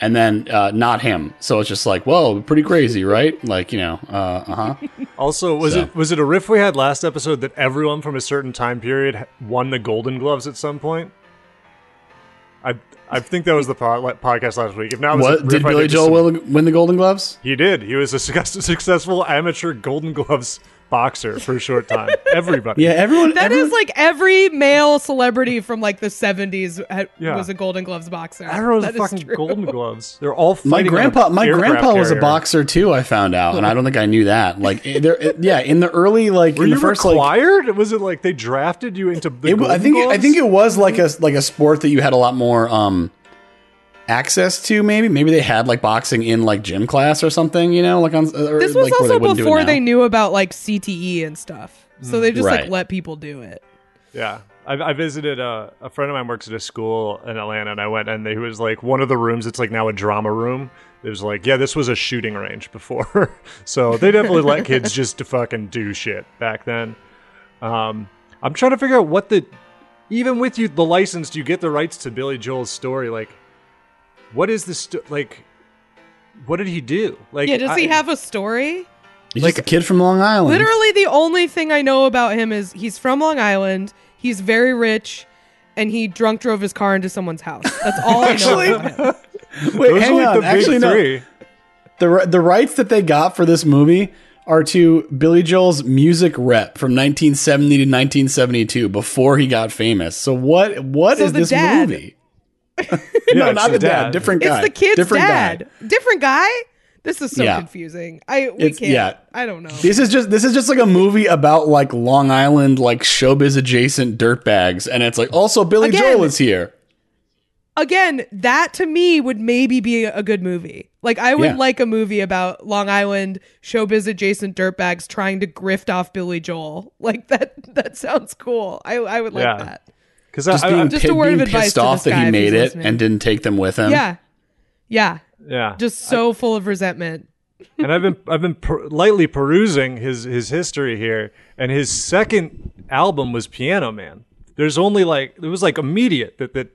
and then uh, not him. So it's just like, whoa, pretty crazy, right? Like you know, uh huh. Also, was So. it was it a riff we had last episode that everyone from a certain time period won the Golden Gloves at some point? I I think that was the po- podcast last week. If not, it was a What did Billy did Joel some- win, win the Golden Gloves? He did. He was a success- successful amateur Golden Gloves boxer for a short time. Everybody. Yeah, everyone. That is everyone, like every male celebrity from like the 70s had, Yeah. was a Golden Gloves boxer. Everyone's That is fucking true. Golden Gloves. They're all My fighting on grandpa, my aircraft grandpa was a boxer too. I found out, and I don't think I knew that. Like, there, yeah, in the early, like, Were in you the first, like, required? was it like they drafted you into the it, Golden I think, I think it was like a like a sport that you had a lot more um access to. Maybe, maybe they had like boxing in like gym class or something. You know, like on. Or, This was like, where they also wouldn't do it before they knew about like CTE and stuff. So they just Right. like let people do it. Yeah. I, I visited uh, a friend of mine works at a school in Atlanta, and I went, and he was like, one of the rooms. It's like now a drama room. It was like, yeah, this was a shooting range before, so they definitely let kids just to fucking do shit back then. Um, I'm trying to figure out what the, even with you the license, do you get the rights to Billy Joel's story? Like, what is the sto- like? What did he do? Like, Yeah, does he have a story? He's just a kid from Long Island. Literally, the only thing I know about him is he's from Long Island. He's very rich, and he drunk drove his car into someone's house. That's all I know about him. Wait, Those hang on. the big Actually, no. three. The the rights that they got for this movie are to Billy Joel's music rep from 1970 to 1972 before he got famous. So what what is So the this dad. movie? Yeah, no, not the the dad. dad. Different guy. It's the kid's Different dad. Guy. Different guy. This is so Yeah. confusing. I we It's- can't. yeah. I don't know. This is just this is just like a movie about like Long Island like showbiz adjacent dirtbags, and it's like also Billy Again- Joel is here. Again, that to me would maybe be a good movie. Like I would Yeah. like a movie about Long Island showbiz adjacent dirtbags trying to grift off Billy Joel. Like that. That sounds cool. I I would like Yeah. that. Because Just I, being, I, Just a pi- word of advice pissed to off this that he made it listening. and didn't take them with him. Yeah. Yeah. yeah, Just so full of resentment. and I've been I've been per- lightly perusing his his history here, and his second album was Piano Man. There's only like it was like immediate that that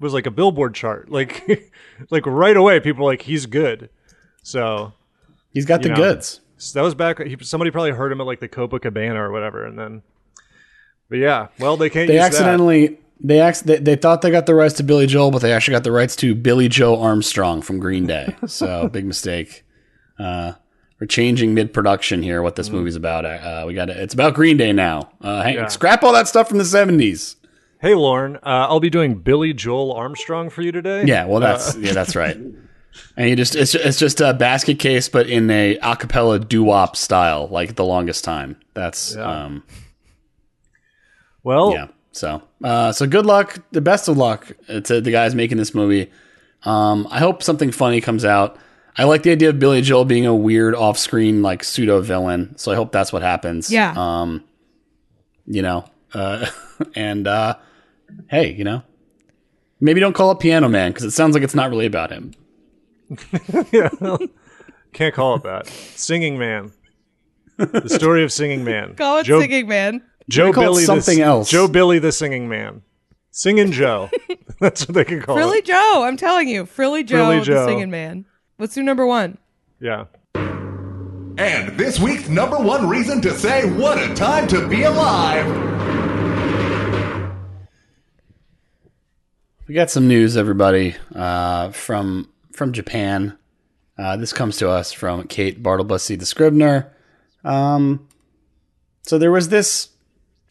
was like a Billboard chart, like like right away. People were like he's good, so, he's got the know. goods. so that was back. He, somebody probably heard him at like the Copacabana or whatever, and then. But yeah, well they can't. They use accidentally they, ac- they they thought they got the rights to Billy Joel, but they actually got the rights to Billie Joe Armstrong from Green Day. So big mistake. Uh, we're changing mid production here. What this movie's about? Uh, we got it's about Green Day now. Uh, hang, Yeah. Scrap all that stuff from the seventies. Hey Lauren, uh, I'll be doing Billy Joel Armstrong for you today. Yeah, well that's yeah that's right. And you just it's it's just a basket case, but in a acapella doo wop style, like the longest time. That's um Well, yeah. So, uh, so good luck. The best of luck to the guys making this movie. Um, I hope something funny comes out. I like the idea of Billy Joel being a weird off-screen like pseudo villain. So I hope that's what happens. Yeah. Um, you know, uh, and uh, hey, you know, maybe don't call it Piano Man because it sounds like it's not really about him. Yeah. Can't call it that. Singing Man. The story of Singing Man. Call it Joe, singing man. Joe Billy something the, else. Joe Billy the singing man. Singing Joe. That's what they can call Frilly it. Joe, I'm telling you. Frilly Joe, Frilly Joe. the singing man. Let's do number one. Yeah. And this week's number one reason to say what a time to be alive. We got some news, everybody, uh, from from Japan. Uh, this comes to us from Kate Bartlebusy the Scribner. Um, so there was this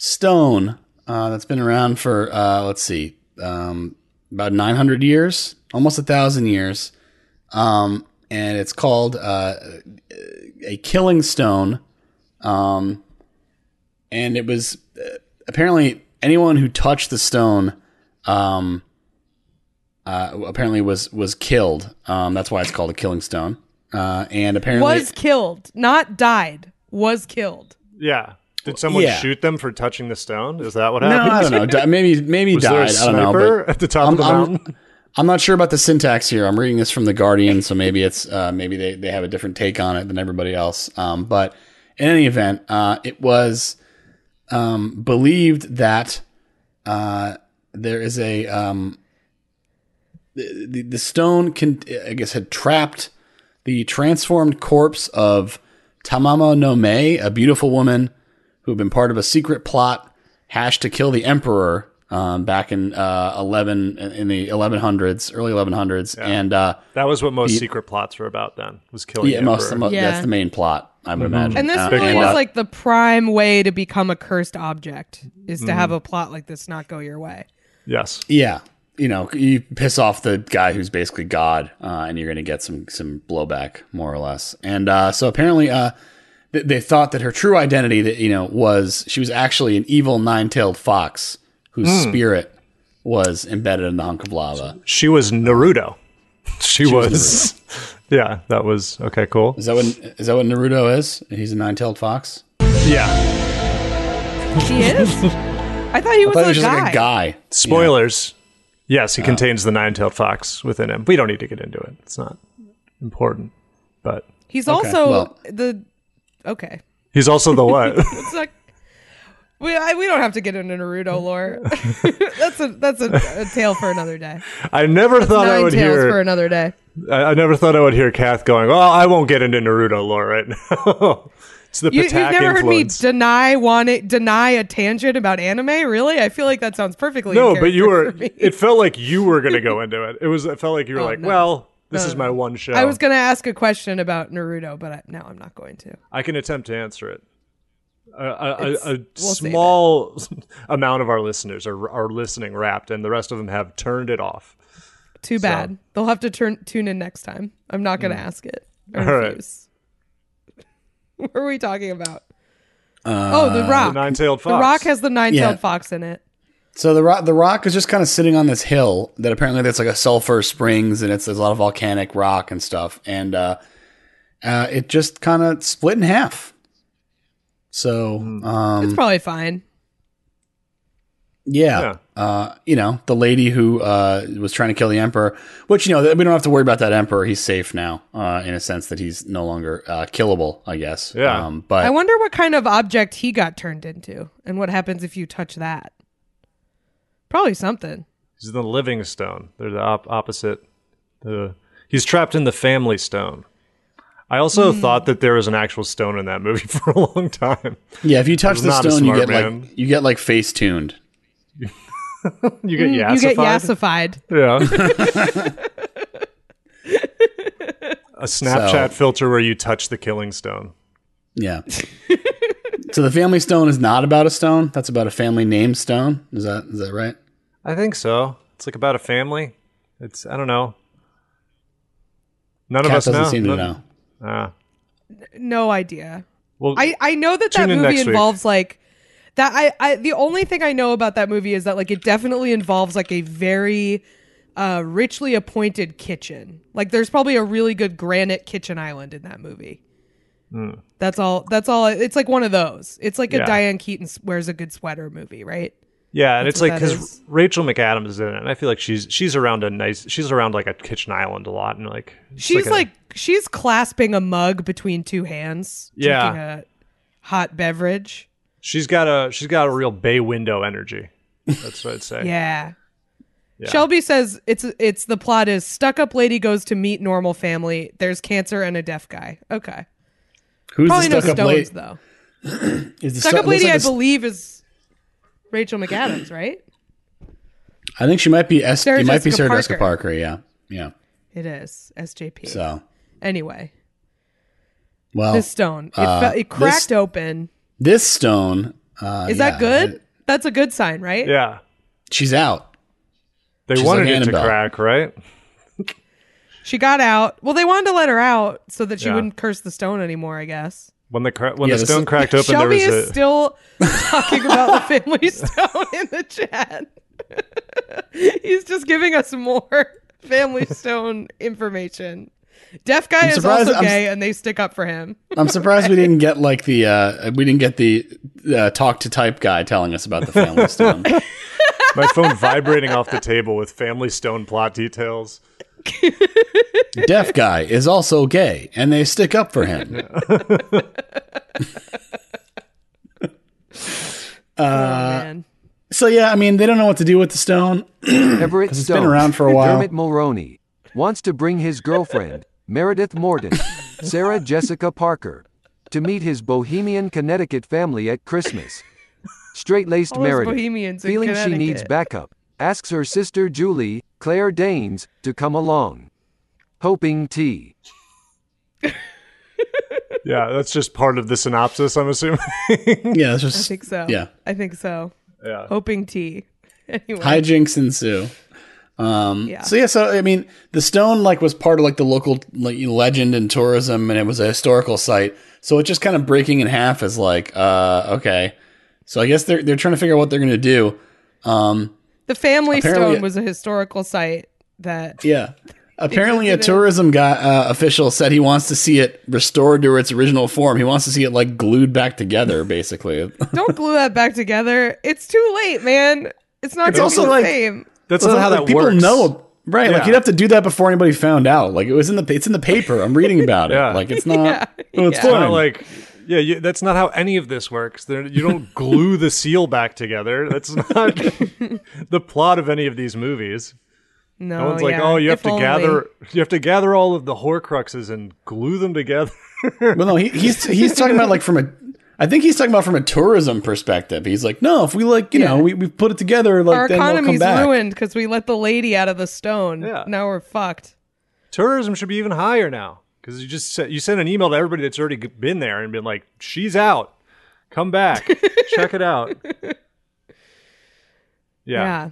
stone uh, that's been around for uh, let's see, um, about 900 years, almost a thousand years, um, and it's called uh, a killing stone. Um, and it was uh, apparently anyone who touched the stone um, uh, apparently was was killed. Um, that's why it's called a killing stone. Uh, and apparently, Was killed, not died. Was killed. Yeah. Did someone yeah. shoot them for touching the stone? Is that what happened? no? I don't know. Maybe maybe Was died. I don't know. at the top I'm, of the I'm- mountain? I'm not sure about the syntax here. I'm reading this from the Guardian, so maybe it's uh, maybe they, they have a different take on it than everybody else. Um, but in any event, uh, it was um, believed that uh, there is a um, the, the the stone can I guess had trapped the transformed corpse of Tamamo no Mae, a beautiful woman who had been part of a secret plot hashed to kill the emperor um, back in uh, 11 in the 1100s, early 1100s, and uh, That was what most secret plots were about then, was killing yeah, the most, emperor. most Yeah. that's the main plot, I would imagine. And this Uh, really and, is uh, like the prime way to become a cursed object is Mm-hmm. to have a plot like this not go your way. Yes. Yeah, you know, you piss off the guy who's basically God, uh, and you're going to get some some blowback, more or less. And uh, so apparently, uh, th- they thought that her true identity, that you know, was she was actually an evil nine tailed fox whose hmm. spirit was embedded in the hunk of lava. She was Naruto. She, was. yeah, that was okay. Cool. Is that what is that what Naruto is? He's a nine tailed fox. Yeah. He is? I thought he I was, thought he a, was just guy. like a guy. Spoilers. Yes, Oh. he contains the nine-tailed fox within him. We don't need to get into it. It's not important. But He's Okay, also well- the okay. he's also the what? It's like we I, we don't have to get into Naruto lore. that's a that's a, a tale for another day. I never thought I would tales hear. for another day. I, I never thought I would hear Kath going, Well, I won't get into Naruto lore right now." it's the You, you've Patak never heard me deny want it, deny a tangent about anime, really? I feel like that sounds perfectly. no, but you were. It felt like you were going to go into it. It was. It felt like you were Oh, like, no. "Well, this No, is my um, one show. I was going to ask a question about Naruto, but I, now I'm not going to. I can attempt to answer it. A, a, a, a we'll small amount of our listeners are are listening wrapped, and the rest of them have turned it off. Too bad. They'll have to turn tune in next time. I'm not going to mm. ask it. Or. All right. what are we talking about? Uh, oh, the Rock. The nine-tailed The. Rock has the nine-tailed Yeah. fox in it. So the rock, the rock is just kind of sitting on this hill that apparently there's like a sulfur springs and it's there's a lot of volcanic rock and stuff, and uh, uh, it just kind of split in half. So um, It's probably fine. yeah, Uh, you know the lady who uh, was trying to kill the emperor, which you know we don't have to worry about that emperor. He's safe now, uh, in a sense that he's no longer uh, killable, I guess. Yeah. Um, but I wonder what kind of object he got turned into and what happens if you touch that. Probably something. He's the living stone. They're the op- opposite. The he's trapped in the family stone. I also Hmm. thought that there was an actual stone in that movie for a long time. yeah, if you touch the stone, you get man. like you get like face tuned. You get Mm, You get yassified. yassified. Yeah. a Snapchat So- filter where you touch the killing stone. Yeah. So the family stone is not about a stone. That's about a family name stone. Is that is that right? I think so. It's like about a family. It's I don't know. None of Cat us doesn't know. seem to None- know. Ah. no idea. well, I, I know that that Tune in movie week. involves like that I, I the only thing I know about that movie is that like it definitely involves like a very uh richly appointed kitchen. Like there's probably a really good granite kitchen island in that movie. Mm. That's all that's all it's like one of those. It's like a. Yeah. Diane Keaton wears a good sweater movie, right? Yeah, and That's it's like because. Rachel McAdams is in it, and I feel like she's she's around a nice she's around like a kitchen island a lot, and like She's a- like, she's clasping a mug between two hands, Yeah. drinking a hot beverage. she's got a she's got a real bay window energy. That's what I'd say. Yeah. Shelby says it's it's the plot is stuck up lady goes to meet normal family. There's cancer and a deaf guy. Okay. Who's Probably the no stuck up stones lady? though. Is the Stuck stu- up looks lady, like I the- believe, is Rachel McAdams, right? I think she might be S. Sarah it might be Jessica Sarah Jessica Parker. Parker. Yeah, yeah. It is SJP. So anyway, well, this stone it, uh, fe- it this- cracked open. this stone uh, Is yeah, that good? it- That's a good sign, right? Yeah. she's out. They She's wanted like it to Annabelle. crack, right? She got out. Well, they wanted to let her out so that she Yeah. wouldn't curse the stone anymore. I guess. When the cra- when Yeah, the this stone is- cracked open, Shelby there is was a still talking about the family stone in the chat. He's just giving us more family stone information. Deaf guy is surprised- also I'm- gay, and they stick up for him. I'm surprised we didn't get like the uh, we didn't get the uh, talk to type guy telling us about the family stone. my phone vibrating off the table with family stone plot details. Deaf guy is also gay, and they stick up for him. oh uh, man, So yeah, I mean, they don't know what to do with the stone. Everett it's Stone. been around for a while. Dermot Mulroney wants to bring his girlfriend, Meredith Morton, Sarah Jessica Parker, to meet his Bohemian, Connecticut family at Christmas. Straight-laced Meredith, Bohemians feeling she needs backup, asks her sister Julie, Claire Danes, to come along. Hoping T. Yeah, that's just part of the synopsis. I'm assuming. Yeah, it's I think so. Yeah. I think so. yeah. Hoping T. Anyway, hijinks ensue. Um, Yeah. So yeah, so I mean, the stone like was part of like the local like, legend and tourism, and it was a historical site. So it just kind of breaking in half is like, uh, okay. So I guess they're they're trying to figure out what they're gonna do. Um, the family Apparently- stone was a historical site that yeah. Apparently, a tourism guy uh, official said he wants to see it restored to its original form. He wants to see it like glued back together, basically. don't glue that back together. It's too late, man. It's not It's gonna also be the like- same. That's not how like, that people works. know, right? Like you'd have to do that before anybody found out. Like it was in the it's in the paper. I'm reading about it. Yeah. Like it's not. Yeah, oh, it's yeah. Not fine. like, yeah, you, that's not how any of this works. There, you don't glue the seal back together. That's not the plot of any of these movies. No, No one's like, yeah, oh, you have if to only. gather, you have to gather all of the Horcruxes and glue them together. Well, no, he, he's he's talking about like from a. I think he's talking about from a tourism perspective. He's like, no, if we like, you know, we we put it together, like Our then they'll come economy's back. ruined because we let the lady out of the stone. Yeah. Now we're fucked. Tourism should be even higher now because you just sent, you sent an email to everybody that's already been there and been like, she's out, come back, check it out. Yeah. Yeah,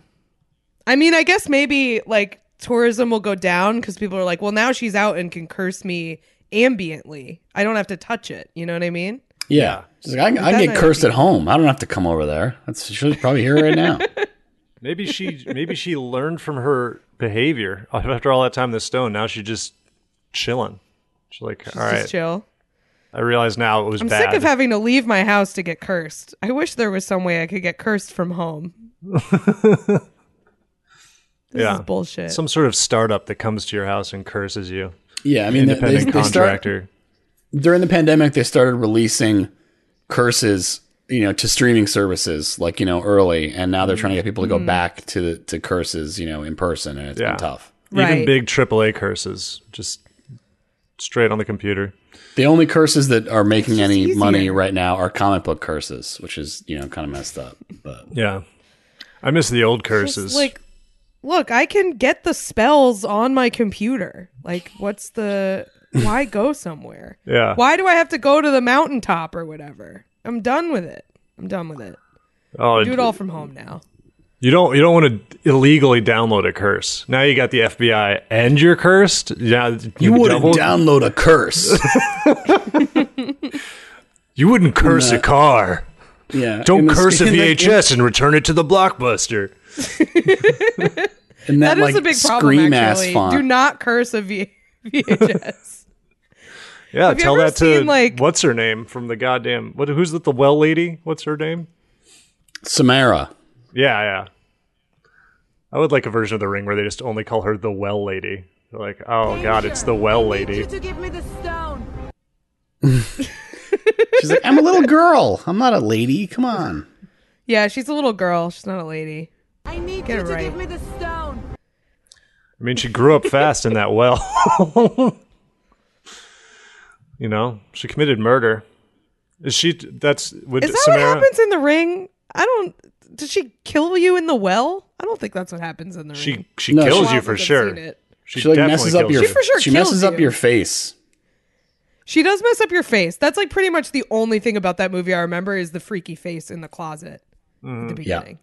I mean, I guess maybe like tourism will go down because people are like, well, now she's out and can curse me ambiently. I don't have to touch it. You know what I mean? Yeah, She's like, I, I That can might get cursed be- at home. I don't have to come over there. That's she's probably here right now. maybe she maybe she learned from her behavior after all that time in the stone. Now she's just chilling. She's like, all Just chill. I realize now it was I'm bad. sick of having to leave my house to get cursed. I wish there was some way I could get cursed from home. this Yeah. is bullshit. Some sort of startup that comes to your house and curses you. Yeah, I mean, they, they, Independent they start contractor. during the pandemic. They started releasing curses, you know, to streaming services, like you know, early, and now they're trying to get people to go mm. back to to curses, you know, in person, and it's Yeah. been tough. Even Right. big AAA curses, just straight on the computer. The only curses that are making just any money right now are comic book curses, which is you know kind of messed up. But Yeah. I miss the old Just, curses. like, look, I can get the spells on my computer. Like, what's the. Why go somewhere? yeah. Why do I have to go to the mountaintop or whatever? I'm done with it. I'm done with it. Oh, Do it all from home now. You don't you don't want to illegally download a curse. Now you got the FBI and you're cursed. Yeah, you wouldn't doubled- download a curse. You wouldn't curse a car. yeah, Don't the- curse a in the- VHS and return it to the blockbuster. in that, That is like, a big problem, scream ass actually. font. Do not curse a v- VHS. Yeah, Have tell that to seen, like- what's her name from the goddamn what? Who's the, the well lady? What's her name? Samara. Yeah, yeah. I would like a version of the ring where they just only call her the well lady. They're like, oh god, it's the well lady. to give me the stone. She's like, I'm a little girl. I'm not a lady. Come on. yeah, she's a little girl. She's not a lady. I need Get you to right. give me the stone. I mean, she grew up fast in that well. you know, she committed murder. Is she? That's would Is that Samara? what happens in the ring? I don't. Did she kill you in the well? I don't think that's what happens in the She ring. she No, kills she- you for sure. She, She like definitely messes up kills your. you. She for sure she messes kills up you. your face. She does mess up your face. That's like pretty much the only thing about that movie I remember is the freaky face in the closet at the mm-hmm. Yeah. beginning.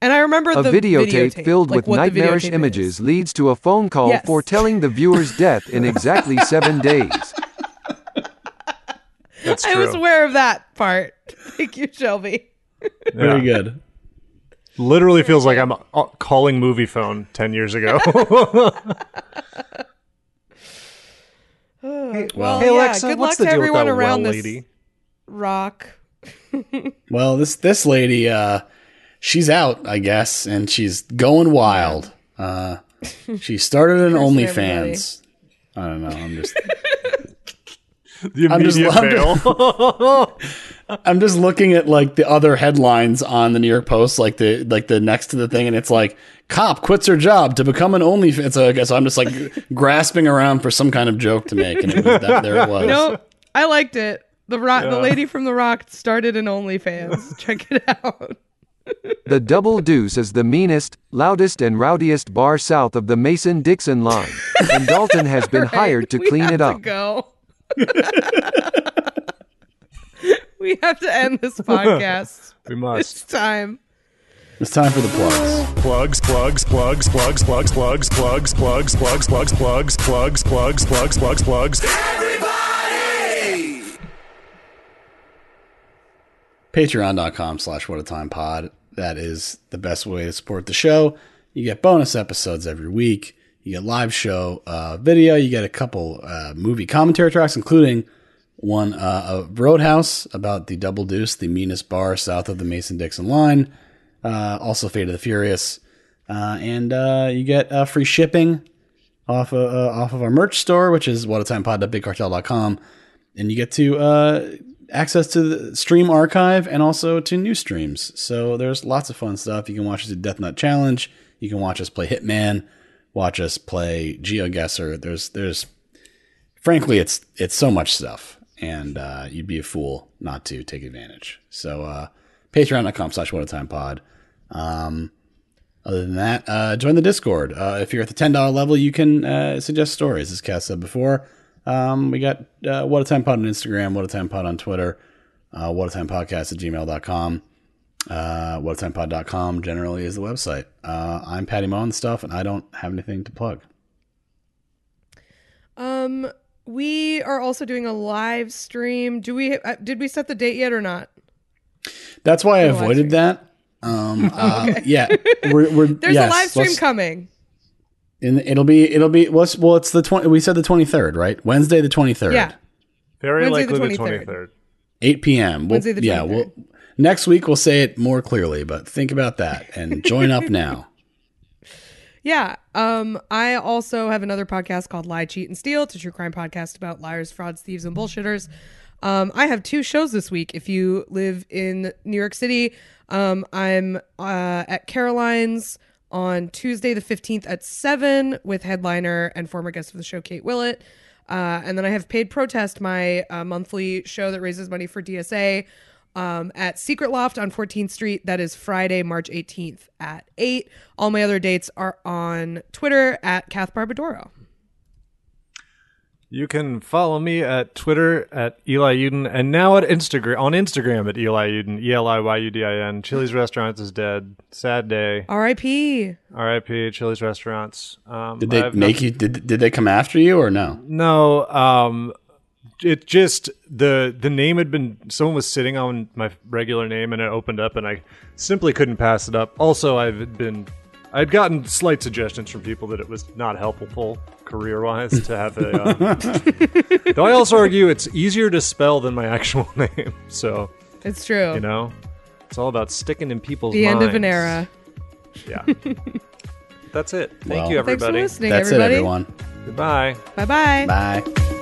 And I remember A the videotape, filled like with nightmarish images is. leads to a phone call Yes. foretelling the viewer's death in exactly seven days. That's true. I was aware of that part. Thank you, Shelby. Very good. Literally feels like I'm uh, calling Moviefone ten years ago. Well, hey yeah, Alexa, good what's luck the to deal with everyone that around well this rock. Well, this this lady, uh, she's out, I guess, and she's going wild. Uh, she started an OnlyFans. I don't know. I'm just The I'm just- immediate I'm just- fail. I'm just looking at like the other headlines on the New York Post, like the like the next to the thing, and it's like cop quits her job to become an only. OnlyFans. So, so I'm just like grasping around for some kind of joke to make, and it was that, there it was. No, I liked it. The rock, the lady from the rock started an OnlyFans. Check it out. The Double Deuce is the meanest, loudest, and rowdiest bar south of the Mason Dixon line, and Dalton has been hired to We clean have it to up. go. We have to end this podcast. we must. It's time. It's time for the plugs. plugs, plugs, plugs, plugs, plugs, plugs, plugs, plugs, plugs, plugs, plugs, plugs, plugs, plugs, plugs, plugs. Everybody! Patreon.com slash what a time pod that is the best way to support the show you get bonus episodes every week you get live show uh, video you get a couple uh, movie commentary tracks including one uh, roadhouse about the double deuce the meanest bar south of the mason-dixon line uh, also fate of the furious uh, and uh, you get uh, free shipping off of, uh, off of our merch store which is whatimepod.bigcartel.com and you get to access to the stream archive and also to new streams. So there's lots of fun stuff. You can watch us do Death Nut Challenge. You can watch us play Hitman. Watch us play GeoGuessr. There's there's frankly it's it's so much stuff, and uh, you'd be a fool not to take advantage. So uh, Patreon.com slash a Time Pod. Um, other than that, uh, join the Discord. Uh, if you're at the ten dollar level, you can uh, suggest stories, as Kath said before. Um, we got uh, What a Time Pod on Instagram, What a Time Pod on Twitter, uh, What a Time Podcast at gmail.com. Uh, whatatimepod.com generally is the website. Uh, I'm Patty Mo and stuff, and I don't have anything to plug. Um, we are also doing a live stream. Do we? Uh, did we set the date yet or not? That's why I avoided that. Um, uh, yeah, we're, we're There's yes, a live stream coming. and it'll be it'll be well, it's, well it's the 20 we said the 23rd right wednesday the 23rd Yeah. Very Wednesday likely the 23rd. 23rd. 8 p.m we'll, Wednesday the yeah 23rd. we'll next week we'll say it more clearly but think about that and join up now Yeah. Um, I also have another podcast called Lie, Cheat, and Steal. It's a true crime podcast about liars, frauds, thieves, and bullshitters. Um, I have two shows this week. If you live in New York City, um, I'm uh, at Caroline's on Tuesday the 15th at 7 with headliner and former guest of the show, Kate Willett. Uh, and then I have Paid Protest, my uh, monthly show that raises money for DSA um, at Secret Loft on 14th Street. That is Friday, March 18th at 8. All my other dates are on Twitter at Kath Barbadoro. You can follow me at Twitter at Eli Yudin and now at Instagram on Instagram at Eli Yudin, E L I Y U D I N. Chili's Restaurants is dead. Sad day. R.I.P. R.I.P. Chili's Restaurants. Um, did they I've make not- you did, did they come after you or no No, um, it just the the name had been someone was sitting on my regular name and it opened up and I simply couldn't pass it up. Also, I've been I'd gotten slight suggestions from people that it was not helpful career wise to have a. Um, though I also argue it's easier to spell than my actual name, so It's true. you know it's all about sticking in people's the end of an era. Yeah, that's it. Thank Well, you, Thanks for listening, that's everybody. it everyone Goodbye. Bye-bye. bye